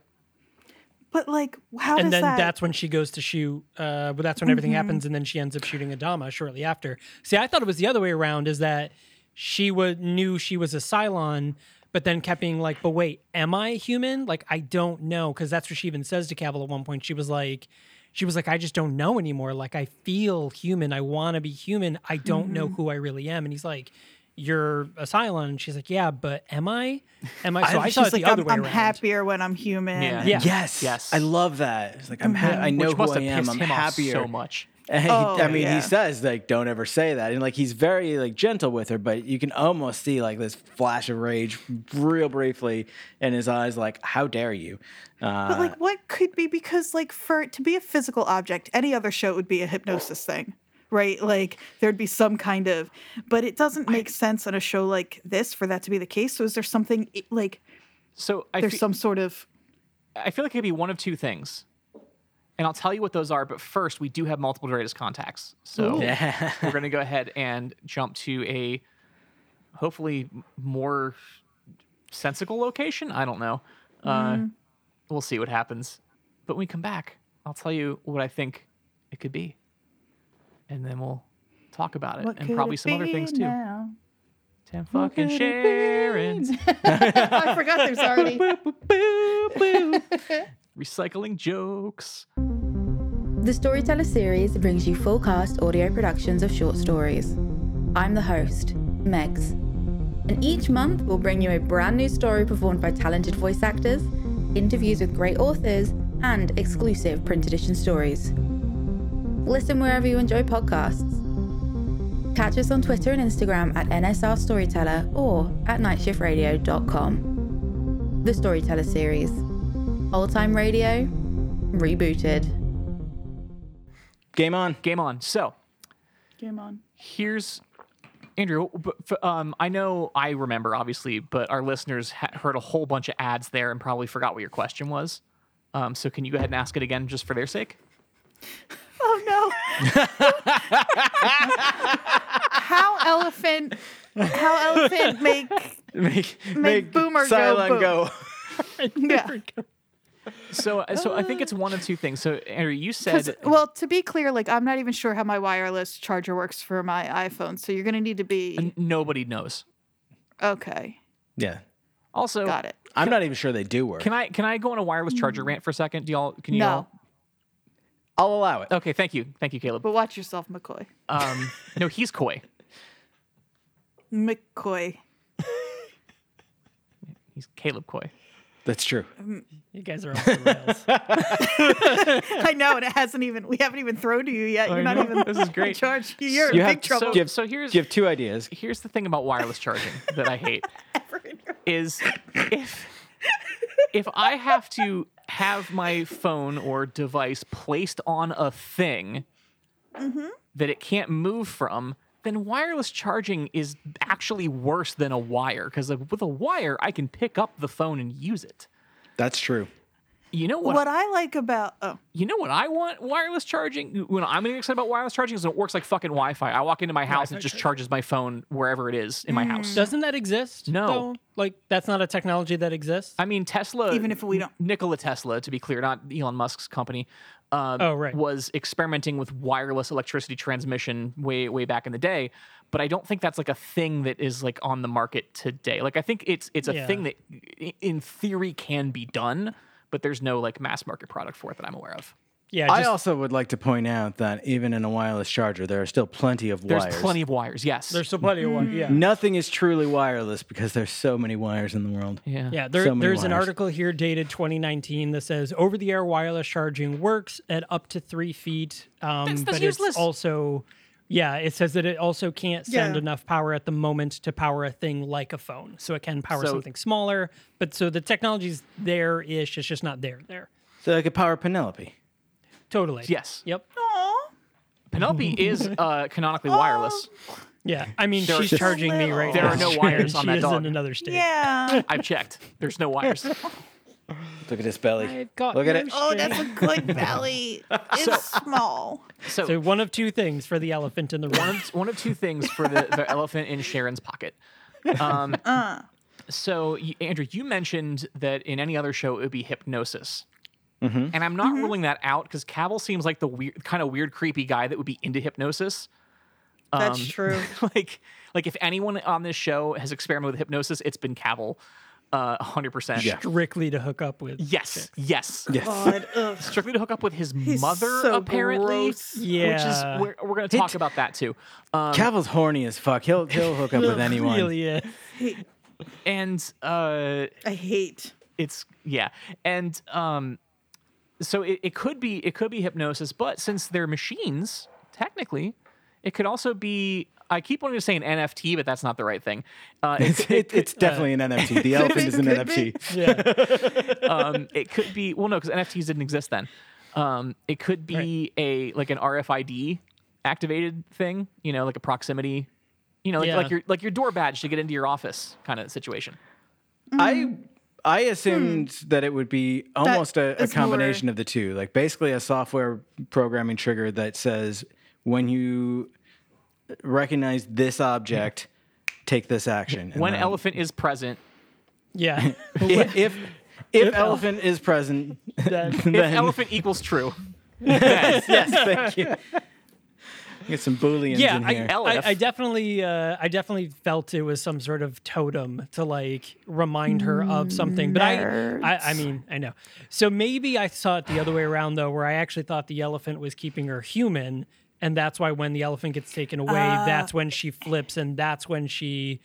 S4: but like, how
S7: and
S4: does
S7: then
S4: that?
S7: that's when she goes to shoot. Uh, but that's when everything happens, and then she ends up shooting Adama shortly after. See, I thought it was the other way around. Is that she would knew she was a Cylon, but then kept being like, "But wait, am I human? Like, I don't know." Because that's what she even says to Cavil at one point. She was like, "She was like, I just don't know anymore. Like, I feel human. I want to be human. I don't know mm-hmm. who I really am." And he's like. You're a Cylon, and she's like, "Yeah, but am I? Am I?" So I,
S4: she's
S7: saw it
S4: like,
S7: the other
S4: I'm,
S7: way
S4: I'm
S7: around.
S4: happier when I'm human.
S5: Yeah.
S7: Yeah.
S6: Yes,
S5: Yes.
S6: I love that. It's like I'm. Ha- mm-hmm. I know
S5: which
S6: who I am.
S5: pissed
S6: I'm happier.
S5: so much.
S6: And he-
S4: Oh,
S6: I mean,
S4: yeah.
S6: he says like, "Don't ever say that," and like he's very like gentle with her, but you can almost see like this flash of rage, real briefly, in his eyes. Like, "How dare you?" Uh,
S4: But like, what could be? Because like, for it to be a physical object, any other show would be a hypnosis thing, right? Like, there'd be some kind of. But it doesn't make sense on a show like this for that to be the case. So is there something like
S5: So I
S4: there's
S5: fe-
S4: some sort of
S5: I feel like it could be one of two things. And I'll tell you what those are, but first we do have multiple greatest contacts. So
S6: yeah.
S5: we're going to go ahead and jump to a hopefully more sensical location. I don't know. Uh, we'll see what happens. But when we come back, I'll tell you what I think it could be. And then we'll talk about it
S4: what
S5: and probably
S4: it
S5: some other
S4: be
S5: things too.
S4: now?
S5: Tim fucking Sharon's
S4: I forgot there's already.
S5: Recycling jokes.
S8: The Storyteller series brings you full cast audio productions of short stories. I'm the host, Megs. And each month we'll bring you a brand new story performed by talented voice actors, interviews with great authors, and exclusive print edition stories. Listen wherever you enjoy podcasts. Catch us on Twitter and Instagram at NSR Storyteller or at nightshiftradio.com. The Storyteller series. Old time radio, rebooted.
S6: Game on.
S5: Game on. So
S4: Game on.
S5: here's Andrew. Um, I know I remember obviously, but our listeners ha- heard a whole bunch of ads there and probably forgot what your question was. Um, so can you go ahead and ask it again, just for their sake?
S4: Oh no! how elephant? How elephant make?
S6: Make
S4: Make Boomer go
S6: Cylon
S4: boom.
S6: go.
S4: Yeah.
S5: So, uh, so I think it's one of two things. So, Andrew, you said
S4: well, to be clear, like I'm not even sure how my wireless charger works for my iPhone, so you're gonna need to be
S5: n- nobody knows.
S4: okay.
S6: Yeah.
S5: Also,
S4: Got it.
S6: I'm not even sure they do work.
S5: Can I can I go on a wireless charger rant for a second? Do y'all? Can you?
S4: No,
S5: all-
S6: I'll allow it.
S5: Okay, thank you, thank you, Caleb.
S4: but watch yourself, McCoy.
S5: Um, no, he's coy.
S4: McCoy.
S5: He's Caleb coy.
S6: That's true.
S7: You guys are off the rails.
S4: I know, and it hasn't even. We haven't even thrown to you yet. You're not
S5: know.
S4: even.
S5: This is great.
S4: in charge. You're
S6: You
S4: in
S6: have
S4: big trouble.
S5: So,
S6: Give-
S5: so here's
S6: Give two ideas.
S5: here's the thing about wireless charging that I hate is if if I have to have my phone or device placed on a thing mm-hmm. that it can't move from, then wireless charging is actually worse than a wire because with a wire I can pick up the phone and use it.
S6: That's true.
S5: You know what?
S4: what I like about oh
S5: You know what I want wireless charging? When I'm getting excited about wireless charging is it works like fucking Wi-Fi. I walk into my house and it just charges my phone wherever it is in my mm. house.
S7: Doesn't that exist?
S5: No.
S7: though? Like that's not a technology that exists.
S5: I mean, Tesla.
S4: Even if we don't-
S5: Nikola Tesla, to be clear, not Elon Musk's company. Uh,
S7: Oh, right.
S5: Was experimenting with wireless electricity transmission way way back in the day, but I don't think that's like a thing that is like on the market today. Like I think it's it's a
S7: Yeah.
S5: thing that in theory can be done, but there's no like mass market product for it that I'm aware of.
S7: Yeah,
S6: I also would like to point out that even in a wireless charger, there are still plenty of
S5: There's
S6: wires.
S5: There's plenty of wires. Yes.
S7: there's still plenty of wires. Yeah.
S6: Nothing is truly wireless because there's so many wires in the world.
S5: yeah.
S7: Yeah, there,
S6: So many
S7: there's an article here dated 2019 that says over the air wireless charging works at up to three feet. Um,
S5: That's- that's
S7: but
S5: useless.
S7: it's also, yeah, it says that it also can't send
S4: Yeah.
S7: enough power at the moment to power a thing like a phone. So it can power
S5: So-
S7: something smaller. But so the technology's there ish, it's just not there there.
S6: So I could power Penelope.
S7: Totally.
S5: Yes.
S7: Yep. Aww.
S5: Penelope is uh, canonically wireless.
S7: Yeah. I mean,
S5: There are
S7: she's
S5: just-
S7: charging me right now.
S5: There
S7: now.
S5: are no wires
S7: and
S5: on
S7: she
S5: that
S7: is
S5: dog.
S7: in another state.
S4: Yeah.
S5: I've checked. There's no wires.
S6: Look at his belly.
S7: I've got
S6: Look at
S7: no
S6: it.
S4: Oh, that's a good belly. It's small.
S5: So,
S7: So one of two things for the elephant in the room.
S5: one, of, one of two things for the, the elephant in Sharon's pocket. Um, So, y- Andrew, you mentioned that in any other show it would be hypnosis. And I'm not ruling that out because Cavil seems like the weird, kind of weird, creepy guy that would be into hypnosis.
S4: That's
S5: Um,
S4: true.
S5: like, like if anyone on this show has experimented with hypnosis, it's been Cavil, uh, 100%.
S6: Yeah.
S7: Strictly to hook up with.
S5: Yes, yes.
S4: God.
S5: Strictly to hook up with his
S4: He's
S5: mother,
S4: so
S5: apparently.
S4: gross.
S5: Which is we're, we're going to talk about that too. Um,
S6: Cavil's horny as fuck. He'll he'll hook up with anyone.
S7: Really is.
S5: and uh,
S4: I hate.
S5: it's yeah, and um, so it, it could be it could be hypnosis, but since they're machines, technically, it could also be. I keep wanting to say an NFT, but that's not the right thing. Uh, it,
S6: It's,
S5: it
S6: it, it's definitely an NFT. The elephant is an
S4: Could be.
S6: NFT.
S7: Yeah.
S5: um, it could be well, no, because NFTs didn't exist then. Um, it could be a like an RFID activated thing, you know, like a proximity, you know, like,
S7: Yeah.
S5: like your like your door badge to get into your office kind of situation.
S6: I I hmm. assumed that it would be almost a, a combination
S4: more-
S6: of the two, like basically a software programming trigger that says when you recognize this object, take this action.
S5: When
S6: then
S5: elephant is present,
S7: Yeah.
S6: if if, if elephant is present,
S7: Then-
S5: if elephant equals true,
S6: yes, thank you. Get some booleans
S7: yeah,
S6: in
S7: I,
S6: here.
S7: I,
S5: Elif.
S7: I definitely, uh, I definitely felt it was some sort of totem to like remind her of something. But I, I, I mean, I know. So maybe I saw it the other way around though, where I actually thought the elephant was keeping her human, and that's why when the elephant gets taken away, that's when she flips, and that's when she,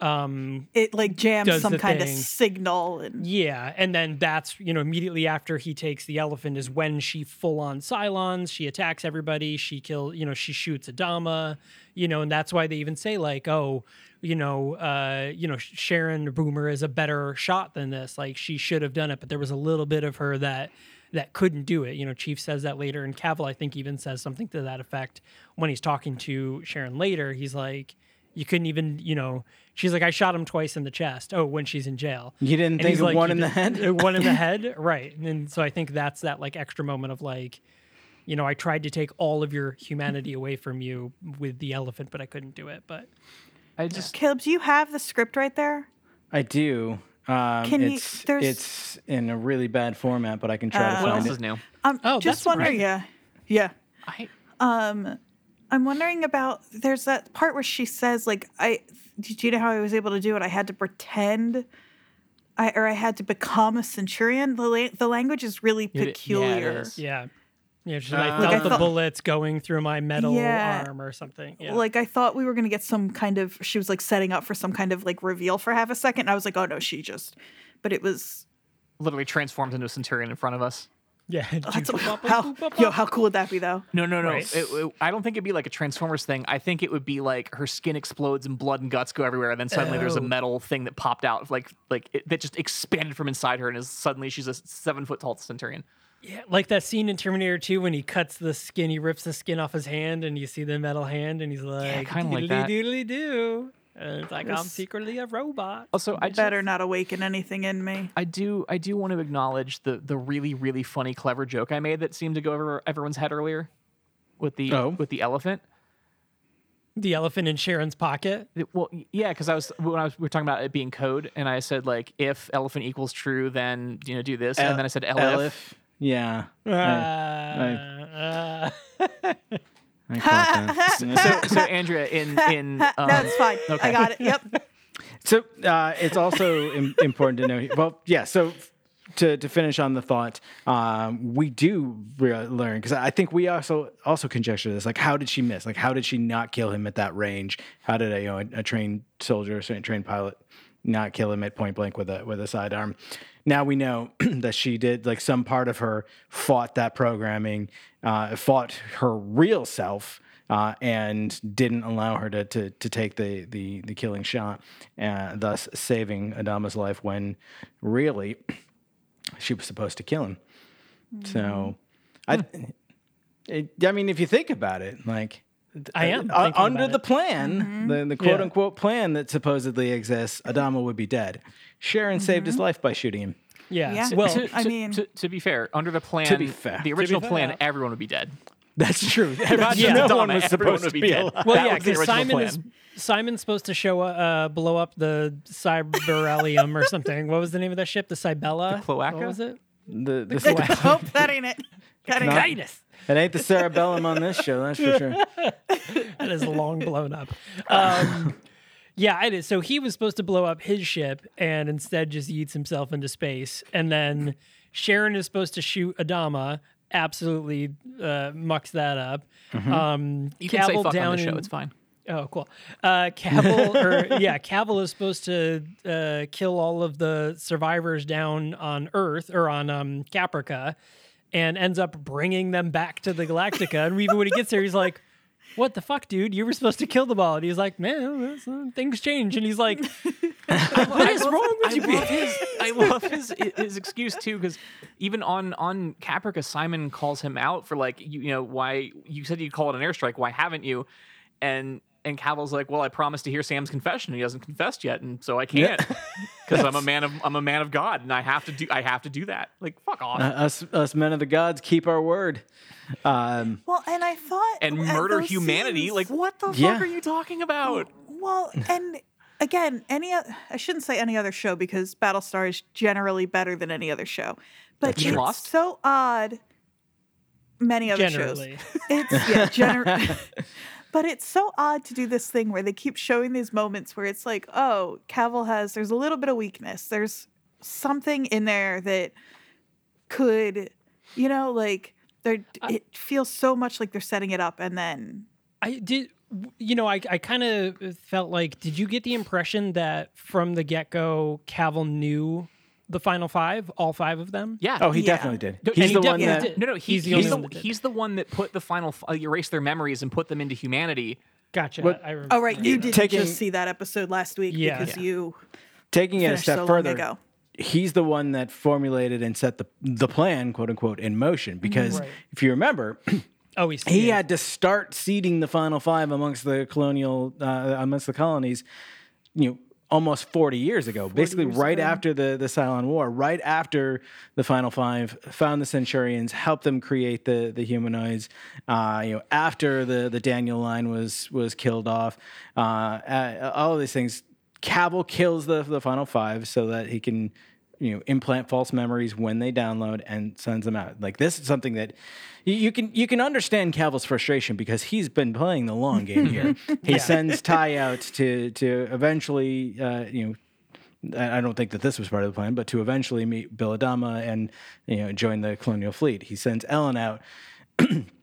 S7: um,
S4: It like jams some kind
S7: thing.
S4: of signal and
S7: Yeah, and then that's you know immediately after he takes the elephant is when she full on Cylons. She attacks everybody. She kill you know she shoots Adama. You know, and that's why they even say like, oh, you know, uh, you know Sharon Boomer is a better shot than this. Like she should have done it, but there was a little bit of her that that couldn't do it. You know, Chief says that later, and Cavil I think even says something to that effect when he's talking to Sharon later. He's like. You couldn't even, you know. She's like, I shot him twice in the chest. Oh, when she's in jail.
S6: You didn't
S7: And
S6: think of
S7: like,
S6: one in the head?
S7: one in the head, right? And so I think that's that like extra moment of like, you know, I tried to take all of your humanity away from you with the elephant, but I couldn't do it. But
S5: I just
S4: Caleb, do you have the script right there?
S6: I do. Um,
S4: Can you-
S6: it's
S4: there's-
S6: it's in a really bad format, but I can try to
S4: Uh,
S5: what
S6: find
S5: else
S6: it.
S5: is new?
S4: Um,
S7: Oh,
S4: just
S7: that's
S4: wondering.
S7: surprising.
S4: Yeah, yeah.
S5: I
S4: Um, I'm wondering about. There's that part where she says, like, I. Do you know how I was able to do it? I had to pretend. I or I had to become a centurion. The la- the language is really
S5: It- yeah, it
S4: peculiar.
S7: yeah, yeah, she's
S6: Uh,
S7: like, I
S6: Like,
S7: felt
S4: I
S7: the
S4: thought-
S7: bullets going through my metal
S4: Yeah.
S7: arm or something. Yeah.
S4: Like I thought we were gonna get some kind of. She was like setting up for some kind of like reveal for half a second. And I was like, oh no, she just. But it was.
S5: literally transformed into a centurion in front of us.
S7: Yeah,
S4: That's, how,
S7: boop, boop,
S4: yo, how cool would that be though?
S5: No, no, no.
S7: Right.
S5: It- it- I don't think it'd be like a Transformers thing. I think it would be like her skin explodes and blood and guts go everywhere, and then suddenly there's a
S7: Oh.
S5: metal thing that popped out, like like it, that just expanded from inside her, and is suddenly she's a seven foot tall centurion.
S7: Yeah, like that scene in Terminator 2 when he cuts the skin, he rips the skin off his hand, and you see the metal hand, and he's like,
S5: kinda like that.
S7: doodly do. And it's like, I'm secretly a robot.
S5: Also, I just,
S4: Better not awaken anything in me.
S5: I do I do want to acknowledge the the really really funny clever joke I made that seemed to go over everyone's head earlier with the
S6: Oh.
S5: with the elephant.
S7: The elephant in Sharon's pocket.
S5: It- well, yeah, because I was when I was we were talking about it being code, and I said like if elephant equals true, then you know do this, and then I said elif.
S6: Elif. Yeah.
S7: Uh,
S6: I-
S7: uh,
S6: I caught that.
S5: So, so Andrea, in in um,
S4: no, it's fine.
S5: okay.
S4: I got it. Yep.
S6: So uh, it's also Im- important to know. Well, yeah. So to, to finish on the thought, um, we do re- learn because I think we also also conjecture this. Like, how did she miss? Like, how did she not kill him at that range? How did a you know a, a trained soldier, a trained pilot, not kill him at point blank with a with a sidearm? Now we know that she did. Like, some part of her fought that programming, uh, fought her real self. Uh, and didn't allow her to, to, to take the, the, the killing shot, uh, thus saving Adama's life when really she was supposed to kill him. So, I, it, I mean, if you think about it, like
S7: I am
S6: uh, under
S7: about
S6: the
S7: it.
S6: plan, the, the quote
S7: Yeah.
S6: unquote plan that supposedly exists, Adama would be dead. Sharon saved his life by shooting him.
S7: Yeah.
S4: Yeah.
S7: Well,
S5: to,
S4: I mean-
S5: to, to be fair, under the plan, to
S6: be fair.
S5: the
S6: To be
S5: original
S7: fair.
S5: plan, everyone would be dead.
S6: That's true.
S5: Not
S7: Yeah.
S5: just
S6: no one was supposed to
S5: be
S6: be
S5: dead.
S6: alive.
S7: well,
S5: That
S7: yeah, because Simon
S5: plan.
S7: is Simon's supposed to show uh, blow up the Cyberellium or something. What was the name of that ship? The Cybella.
S5: The cloaca?
S7: What was it?
S6: The, the,
S4: oh, that ain't it. That ain't it.
S7: Kindness.
S6: it ain't the cerebellum on this show, that's for sure.
S7: That is long blown up. Um, yeah, it is. So he was supposed to blow up his ship and instead just yeets himself into space. And then Sharon is supposed to shoot Adama. Absolutely uh, mucks that up. Um,
S5: You can say fuck
S7: down
S5: on the show.
S7: in-
S5: It's fine.
S7: Oh, cool. Uh, Cavil, or yeah, Cavil is supposed to uh, kill all of the survivors down on Earth or on um, Caprica, and ends up bringing them back to the Galactica. and even when he gets there, he's like, "What the fuck, dude? You were supposed to kill them all." And he's like, "Man, uh, things change." And he's like, "What is wrong with
S5: I
S7: you?"
S5: love his, I love his his excuse too, because even on on Caprica, Simon calls him out for like you, you know why you said you'd call it an airstrike. Why haven't you? And and Cavil's like, well, I promised to hear Sam's confession. And He hasn't confessed yet, and so I can't because I'm a man of I'm a man of God, and I have to do I have to do that. Like fuck off.
S6: Uh, us, us men of the gods keep our word. Um,
S4: Well, and I thought
S5: and murder humanity.
S4: scenes-
S5: Like what the
S6: Yeah.
S5: fuck are you talking about?
S4: Well, and again, any I shouldn't say any other show because Battlestar is generally better than any other show. But
S5: That's
S4: it's
S5: Lost?
S4: so odd. Many other
S7: Generally.
S4: shows. It's yeah, gener- But it's so odd to do this thing where they keep showing these moments where it's like, oh, Cavil has there's a little bit of weakness. There's something in there that could, you know, like they're it feels so much like they're setting it up and then
S7: I did. You know, I, I kind of felt like, did you get the impression that from the get go, Cavil knew the final five, all five of them?
S5: Yeah.
S6: oh, he
S4: Yeah.
S6: definitely did.
S5: No,
S6: He's
S7: and he
S6: the one that.
S7: did.
S5: No, no,
S7: He's
S5: he's,
S7: the
S5: the,
S7: only one that
S5: he's the one that put the final, f- uh, erased their memories and put them into humanity.
S7: Gotcha.
S6: What-
S7: I rem-
S4: Oh right, you did
S6: Taking-
S4: just see that episode last week
S7: Yeah.
S4: because
S7: Yeah.
S4: you
S6: taking it a step
S4: so
S6: further,
S4: ago.
S6: he's the one that formulated and set the the plan, quote unquote, in motion. Because
S7: Right.
S6: if you remember,
S7: oh, he's
S6: he had to start seeding the final five amongst the colonial uh, amongst the colonies. You know. Almost 40 years ago, basically right after the, the Cylon War, right after the Final Five found the Centurions, helped them create the, the humanoids. Uh, you know, after the, the Daniel line was was killed off, uh, uh, all of these things. Cavil kills the the Final Five so that he can you know implant false memories when they download and sends them out. Like this is something that you, you can you can understand Cavil's frustration because he's been playing the long game here. He sends Tigh out to to eventually uh, you know I I don't think that this was part of the plan, but to eventually meet Bill Adama and you know join the colonial fleet. He sends Ellen out,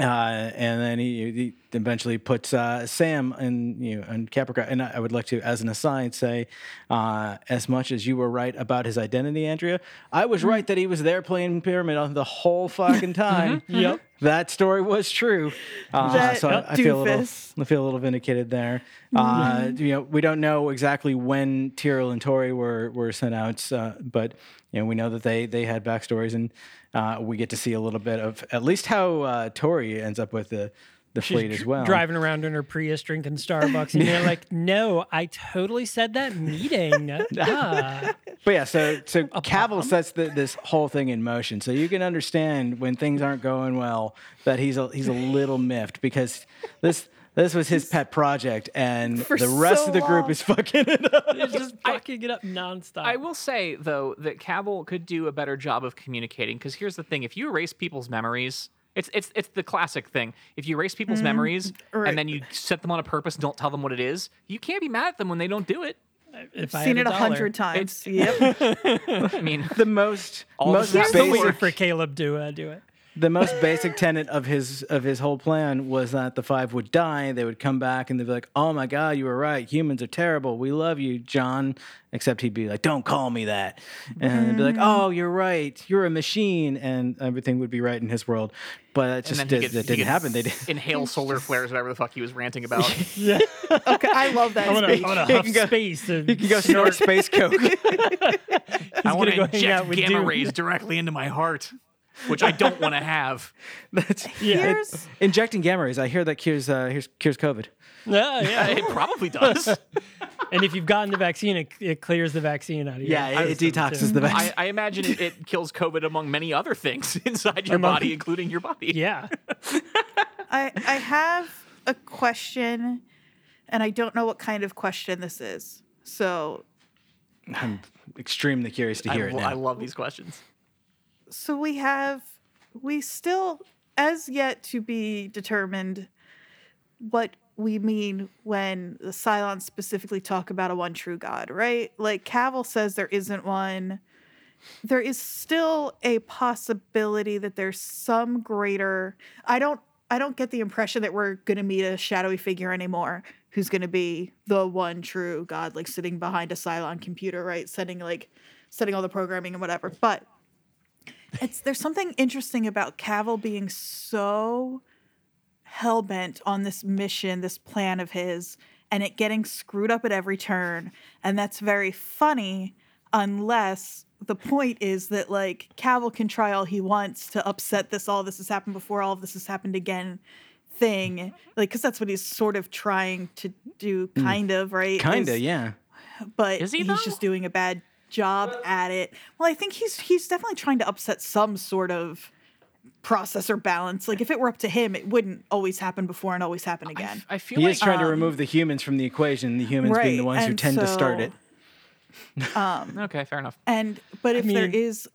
S6: uh, and then he, he eventually puts uh, Sam in you know in Capricorn. And I I would like to, as an aside, say, uh, as much as you were right about his identity, Andrea, I was right that he was there playing Pyramid on the whole fucking time.
S7: Yep.
S6: That story was true. Uh, so I, I feel a little. I feel a little vindicated there. Uh, you know, we don't know exactly when Tyrol and Tory were were sent out, uh, but you know, we know that they they had backstories, and uh, we get to see a little bit of at least how uh, Tory ends up with the the fleet as well.
S7: driving around in her Prius drinking Starbucks, and you're like, no, I totally said that meeting. Ah.
S6: But yeah, so so Cavil sets the, this whole thing in motion, so you can understand when things aren't going well that he's a he's a little miffed because this. This was his pet project, and
S4: For
S6: the rest
S4: so
S6: of the group
S4: long.
S6: is fucking it up.
S7: It's just fucking it up nonstop.
S5: I will say though that Cavil could do a better job of communicating because here's the thing: if you erase people's memories, it's it's it's the classic thing. If you erase people's memories
S4: right.
S5: and then you set them on a purpose and don't tell them what it is, you can't be mad at them when they don't do it.
S7: If I've
S4: Seen
S7: had
S4: it a hundred times. Yep.
S5: I mean,
S6: The most
S5: All
S6: most
S5: this
S7: Here's the way
S6: basic
S7: for Caleb to uh, do it.
S6: The most basic tenet of his of his whole plan was that the five would die. They would come back and they'd be like, "Oh my God, you were right. Humans are terrible. We love you, John." Except he'd be like, "Don't call me that," and they'd be like, mm. "Oh, you're right. You're a machine," and everything would be right in his world. But it just
S5: then
S6: did,
S5: he could,
S6: that
S5: he
S6: didn't happen. They did.
S5: inhale solar flares, whatever the fuck he was ranting about.
S4: yeah, Okay, I love that.
S7: I want to
S4: speech.
S7: huff
S6: go-
S7: space. And
S6: You can go snort space coke.
S5: I want to
S7: gonna go
S5: inject gamma
S7: Doom.
S5: rays directly into my heart, which I don't want to have.
S6: That's
S7: Yeah.
S4: Here's
S6: injecting gamma rays. I hear that cures uh, here's, cures COVID.
S7: Yeah, yeah.
S5: It probably does.
S7: and if you've gotten the vaccine, it, it clears the vaccine out of you.
S6: Yeah, it, it detoxes the vaccine.
S5: I, I imagine it, it kills COVID among many other things inside your
S7: Among-
S5: body, including your body.
S7: Yeah.
S4: I I have a question, and I don't know what kind of question this is. So
S6: I'm extremely curious to
S5: I,
S6: hear it now.
S5: I love these questions.
S4: So we have we still as yet to be determined what we mean when the Cylons specifically talk about a one true God, right? Like Cavil says there isn't one. There is still a possibility that there's some greater I don't I don't get the impression that we're gonna meet a shadowy figure anymore who's gonna be the one true God, like sitting behind a Cylon computer, right? Setting like setting all the programming and whatever. But it's there's something interesting about Cavil being so hell bent on this mission, this plan of his, and it getting screwed up at every turn. And that's very funny, unless the point is that like Cavil can try all he wants to upset this all this has happened before, all of this has happened again thing. Like, because that's what he's sort of trying to do, hmm. kind of, right?
S6: Kinda,
S4: Is-
S6: yeah.
S4: but
S5: Is he,
S4: he's
S5: though?
S4: just doing a bad job at it. Well, I think he's he's definitely trying to upset some sort of processor balance. Like if it were up to him, it wouldn't always happen before and always happen again.
S5: I feel
S6: He
S5: like
S6: is trying to um, remove the humans from the equation, the humans being the ones who
S4: and
S6: tend to start
S4: so-
S6: it.
S5: Um, okay, fair enough.
S4: and but if there
S7: mean-
S4: is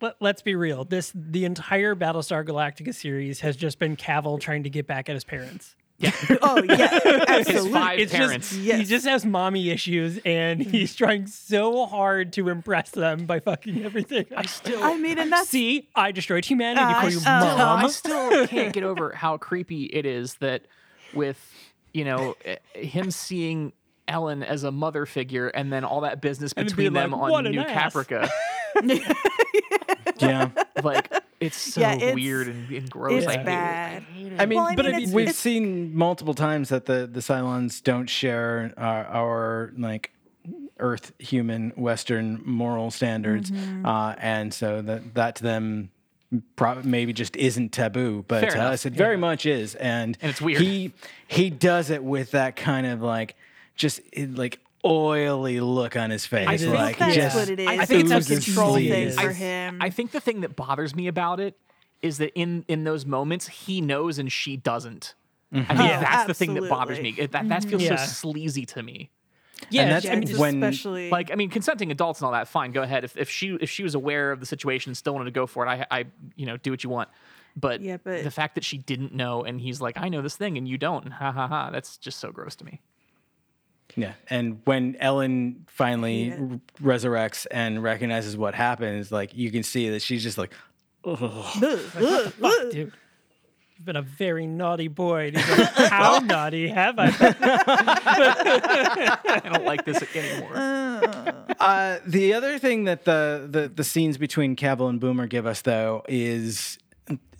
S7: Let, let's be real. This the entire Battlestar Galactica series has just been Cavil trying to get back at his parents.
S4: oh yeah,
S5: His
S4: absolutely.
S5: five
S7: It's
S5: parents.
S7: just he just has mommy issues, and he's trying so hard to impress them by fucking everything.
S5: I still,
S4: I mean, and that's
S7: See, I destroyed humanity
S4: I
S7: for you,
S4: still-
S7: mom.
S5: I still can't get over how creepy it is that with you know eh, him seeing Ellen as a mother figure and then all that business between
S7: be
S5: them
S7: like,
S5: on New
S7: ass."
S5: Caprica.
S6: Yeah.
S5: like it's so
S4: Yeah, it's-
S5: weird and, and gross.
S4: it's
S5: I hate it.
S4: bad.
S6: I mean,
S4: Well, I
S6: but
S4: mean,
S6: I mean,
S4: it's-
S6: we've
S4: it's-
S6: seen multiple times that the the Cylons don't share our, our like Earth human Western moral standards,
S4: Mm-hmm.
S6: uh, and so that that to them pro- maybe just isn't taboo, but
S5: Fair
S6: to
S5: enough,
S6: us it very much is, and
S5: And it's weird.
S6: He he does it with that kind of like just like oily look on his face,
S7: I
S4: I
S7: think
S4: think
S6: like
S4: that's
S6: just
S4: what it is.
S5: I
S7: think
S4: it's
S7: it's
S4: a
S7: a
S4: control thing for
S7: I-
S4: him.
S5: I think the thing that bothers me about it is that in in those moments he knows and she doesn't. I think
S7: Yeah.
S5: that's the thing that bothers me. It- That that feels mm-hmm.
S7: Yeah.
S5: so sleazy to me.
S7: yeah,
S6: And that's
S7: I mean,
S6: when-
S4: especially
S5: Like I mean, consenting adults and all that, fine, go ahead. If if she if she was aware of the situation, and still wanted to go for it, I I you know do what you want. But,
S4: Yeah, but-
S5: the fact that she didn't know and he's like, I know this thing and you don't, and ha ha ha, that's just so gross to me.
S6: Yeah, and when Ellen finally
S4: Hate
S6: r- resurrects and recognizes what happens, like you can see that she's just like,
S4: Ugh, ugh,
S7: fuck, dude. You've been a very naughty boy. And he's like, How naughty have I been?
S5: I don't like this anymore.
S6: Uh, the other thing that the, the the scenes between Cavil and Boomer give us, though, is a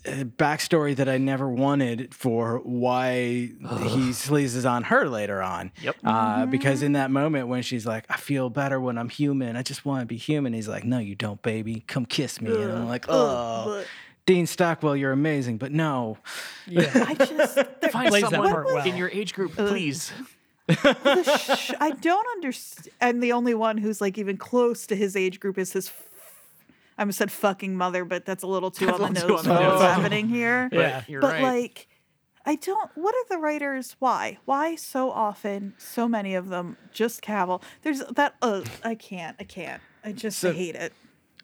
S6: backstory that I never wanted for why he sleazes on her later on.
S5: Yep.
S6: Uh, because in that moment when she's like, "I feel better when I'm human. I just want to be human," he's like, "No, you don't, baby. Come kiss me." And I'm like, "Oh."
S4: but-
S6: Dean Stockwell, you're amazing, but no.
S7: yeah.
S4: I just
S5: Find
S7: plays that
S5: someone
S7: part well.
S5: in your age group, please.
S4: sh- I don't understand. And the only one who's like even close to his age group is his. F- I almost said fucking mother, but that's a little too
S5: That's
S4: on the
S5: a little
S4: nose
S5: too
S4: for
S5: on the
S4: what's
S5: nose.
S4: happening here.
S7: Yeah.
S5: You're
S4: but
S5: right.
S4: like, I don't. What are the writers? Why? Why so often? So many of them just cavil. There's that. Uh, I can't. I can't. I just
S6: So-
S4: hate it.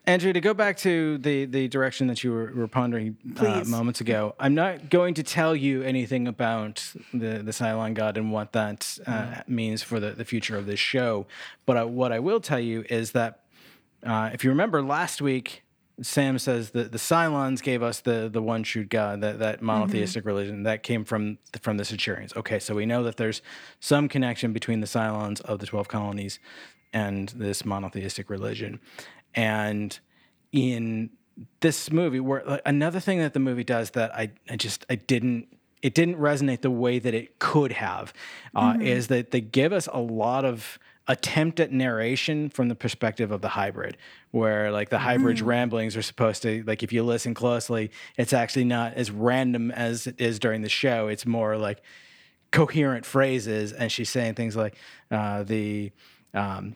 S6: Andrew, to go back to the, the direction that you were, were pondering uh, moments ago, I'm not going to tell you anything about the, the Cylon God and what that uh, means for the, the future of this show. But uh, what I will tell you is that uh, if you remember last week, Sam says that the Cylons gave us the the one true God, that that monotheistic religion that came from the, from the Centurions. Okay, so we know that there's some connection between the Cylons of the twelve colonies and this monotheistic religion, and in this movie, where like, another thing that the movie does that I I just I didn't it didn't resonate the way that it could have uh, is that they give us a lot of attempt at narration from the perspective of the hybrid where like the hybrid's ramblings are supposed to like if you listen closely it's actually not as random as it is during the show. It's more like coherent phrases and she's saying things like uh, the um,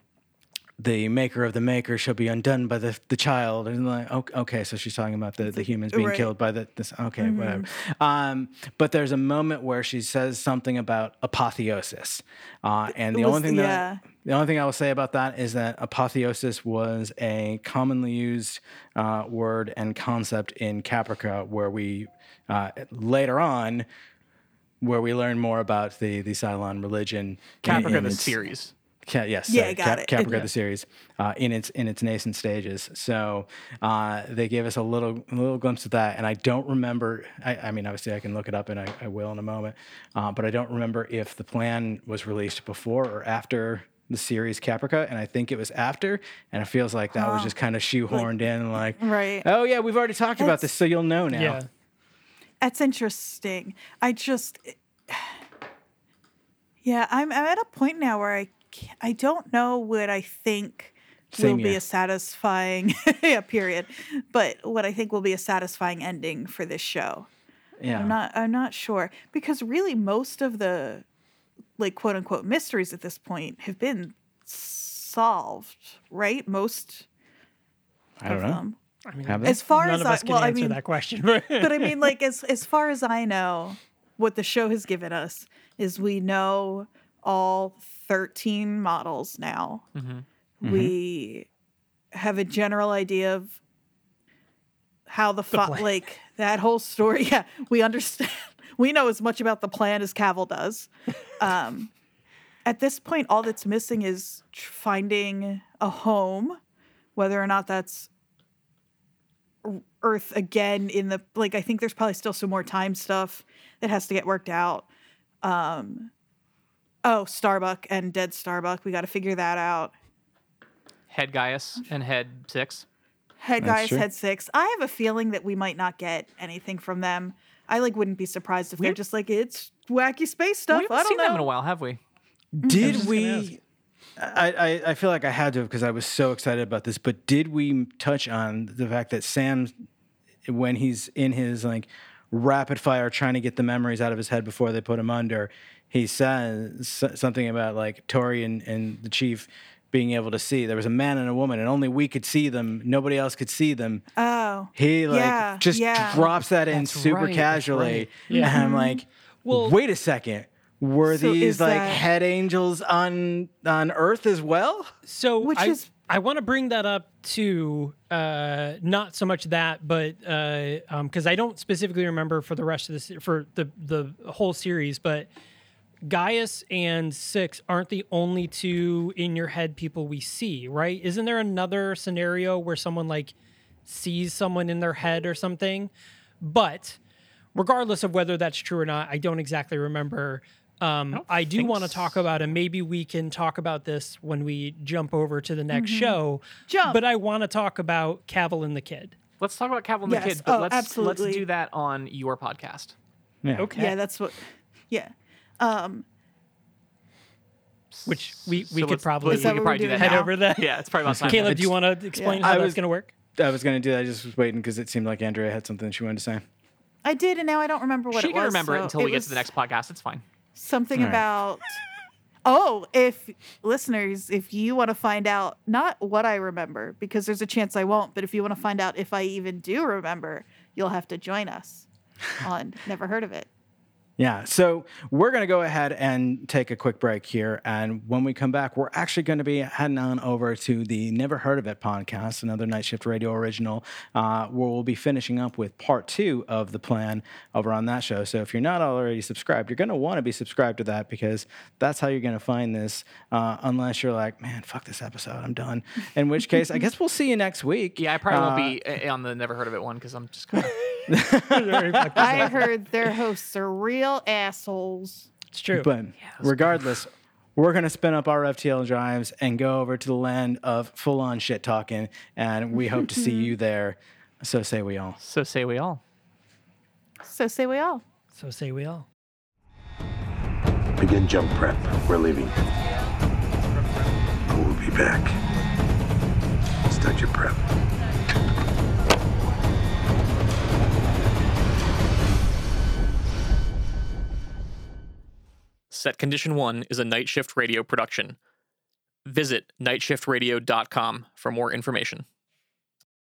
S6: the maker of the maker shall be undone by the, the child and like okay, okay so she's talking about the, the humans being
S4: right.
S6: killed by the this okay whatever um, but there's a moment where she says something about apotheosis uh, and the
S4: was-
S6: only thing
S4: yeah.
S6: that the only thing I will say about that is that apotheosis was a commonly used uh, word and concept in Caprica, where we uh, later on, where we learn more about the the Cylon religion. in-
S5: Caprica
S6: in
S5: the
S6: its-
S5: series.
S6: Ca- yes,
S4: Yeah,
S6: sorry,
S4: got
S6: Cap-
S4: it.
S6: Caprica
S4: Yeah.
S6: the series uh, in its in its nascent stages. So uh, they gave us a little a little glimpse of that, and I don't remember. I, I mean, obviously, I can look it up, and I, I will in a moment. Uh, but I don't remember if the plan was released before or after the series Caprica, and I think it was after. And it feels like that was just kind of shoehorned in, like,
S4: Right.
S6: oh yeah, we've already talked about this, so you'll know now.
S7: Yeah.
S4: That's interesting. I just, yeah, I'm, I'm at a point now where I, can't, I don't know what I think
S6: Same
S4: will be a satisfying, yeah, period. But what I think will be a satisfying ending for this show.
S6: Yeah.
S4: I'm not, I'm not sure because really most of the, like quote unquote mysteries at this point have been solved, right? Most
S6: I don't
S4: of
S6: know.
S4: them.
S7: I mean,
S6: Have?
S4: As far
S7: none
S4: as
S7: of
S4: I,
S7: us can
S4: well, I mean,
S7: that question.
S4: but I mean, like as as far as I know, what the show has given us is we know all thirteen models now.
S5: Mm-hmm.
S4: We have a general idea of how the, fi-
S7: plan.
S4: like that whole story. Yeah, we understand. We know as much about the plan as Cavil does. Um, at this point, all that's missing is tr- finding a home, whether or not that's Earth again in the like I think there's probably still some more time stuff that has to get worked out. Um oh, Starbuck and Dead Starbuck, we got to figure that out.
S5: Head Gaius and Head Six.
S4: Head
S6: That's
S4: Gaius,
S6: true.
S4: head six. I have a feeling that we might not get anything from them. I like wouldn't be surprised if they're just like it's wacky space stuff.
S5: we haven't
S4: I don't
S5: seen
S4: know.
S5: them in a while, have we?
S6: Did we? I, I, I feel like I had to because I was so excited about this. But did we touch on the fact that Sam, when he's in his like rapid fire trying to get the memories out of his head before they put him under, he says something about like Tory and, and the chief being able to see. There was a man and a woman, and only we could see them. Nobody else could see them.
S4: Oh.
S6: He like
S4: Yeah,
S6: just
S4: yeah.
S6: drops that in
S7: That's
S6: super
S7: right,
S6: casually,
S7: right. Yeah.
S6: and I'm mm-hmm. like,
S7: Well-
S6: wait a second. Were
S4: So
S6: these like
S4: that-
S6: head angels on on Earth as well?
S7: So
S4: Which
S7: I,
S4: is-
S7: I want to bring that up to uh, not so much that, but uh, um, because I don't specifically remember for the rest of this for the the whole series, but Gaius and Six aren't the only two in your head people we see, right? Isn't there another scenario where someone like sees someone in their head or something? But regardless of whether that's true or not, I don't exactly remember. Um, I, do want to
S5: s-
S7: talk about, and maybe we can talk about this when we jump over to the next show.
S4: Jump.
S7: But I want to talk about Cavil and the Kid.
S5: Let's talk about Cavil and
S4: Yes.
S5: the Kid, but
S4: Oh,
S5: let's
S4: absolutely.
S5: let's do that on your podcast.
S6: Yeah.
S7: Okay.
S4: Yeah, that's what Yeah. Um
S7: Which we, we
S5: So
S7: could probably
S4: Is that
S5: we
S4: what
S5: could
S4: we're
S5: probably do that
S7: head
S4: now?
S7: over that.
S5: Yeah, it's probably about time.
S7: Caleb, do you want to explain
S4: Yeah.
S7: how
S6: I
S7: that's
S6: was-
S7: going to work?
S6: I was gonna do that. I just was waiting because it seemed like Andrea had something she wanted to say.
S4: I did and now I don't remember what
S5: she
S4: it
S5: can
S4: was.
S5: remember it
S4: so
S5: until we get to the next podcast. It's fine.
S4: Something
S6: All right.
S4: about Oh, if listeners, if you want to find out not what I remember, because there's a chance I won't, but if you want to find out if I even do remember, you'll have to join us on Never Heard of It.
S6: Yeah. So we're going to go ahead and take a quick break here. And when we come back, we're actually going to be heading on over to the Never Heard of It podcast, another Night Shift Radio original, uh, where we'll be finishing up with part two of the plan over on that show. So if you're not already subscribed, you're going to want to be subscribed to that because that's how you're going to find this, uh, unless you're like, man, fuck this episode, I'm done. In which case, I guess we'll see you next week.
S5: Yeah, I probably
S6: Uh,
S5: won't be uh, on the never heard of it one because I'm just kind of.
S4: I heard their hosts are real assholes.
S7: It's true.
S6: But regardless, we're going to spin up our FTL drives and go over to the land of full on shit talking. And we hope to see you there. So say we all.
S5: so say we all.
S4: So say we all.
S7: so say we all.
S9: Begin jump prep. We're leaving. We'll be back. Start your prep.
S5: Set Condition 1 is a Night Shift Radio production. Visit nightshiftradio.com for more information.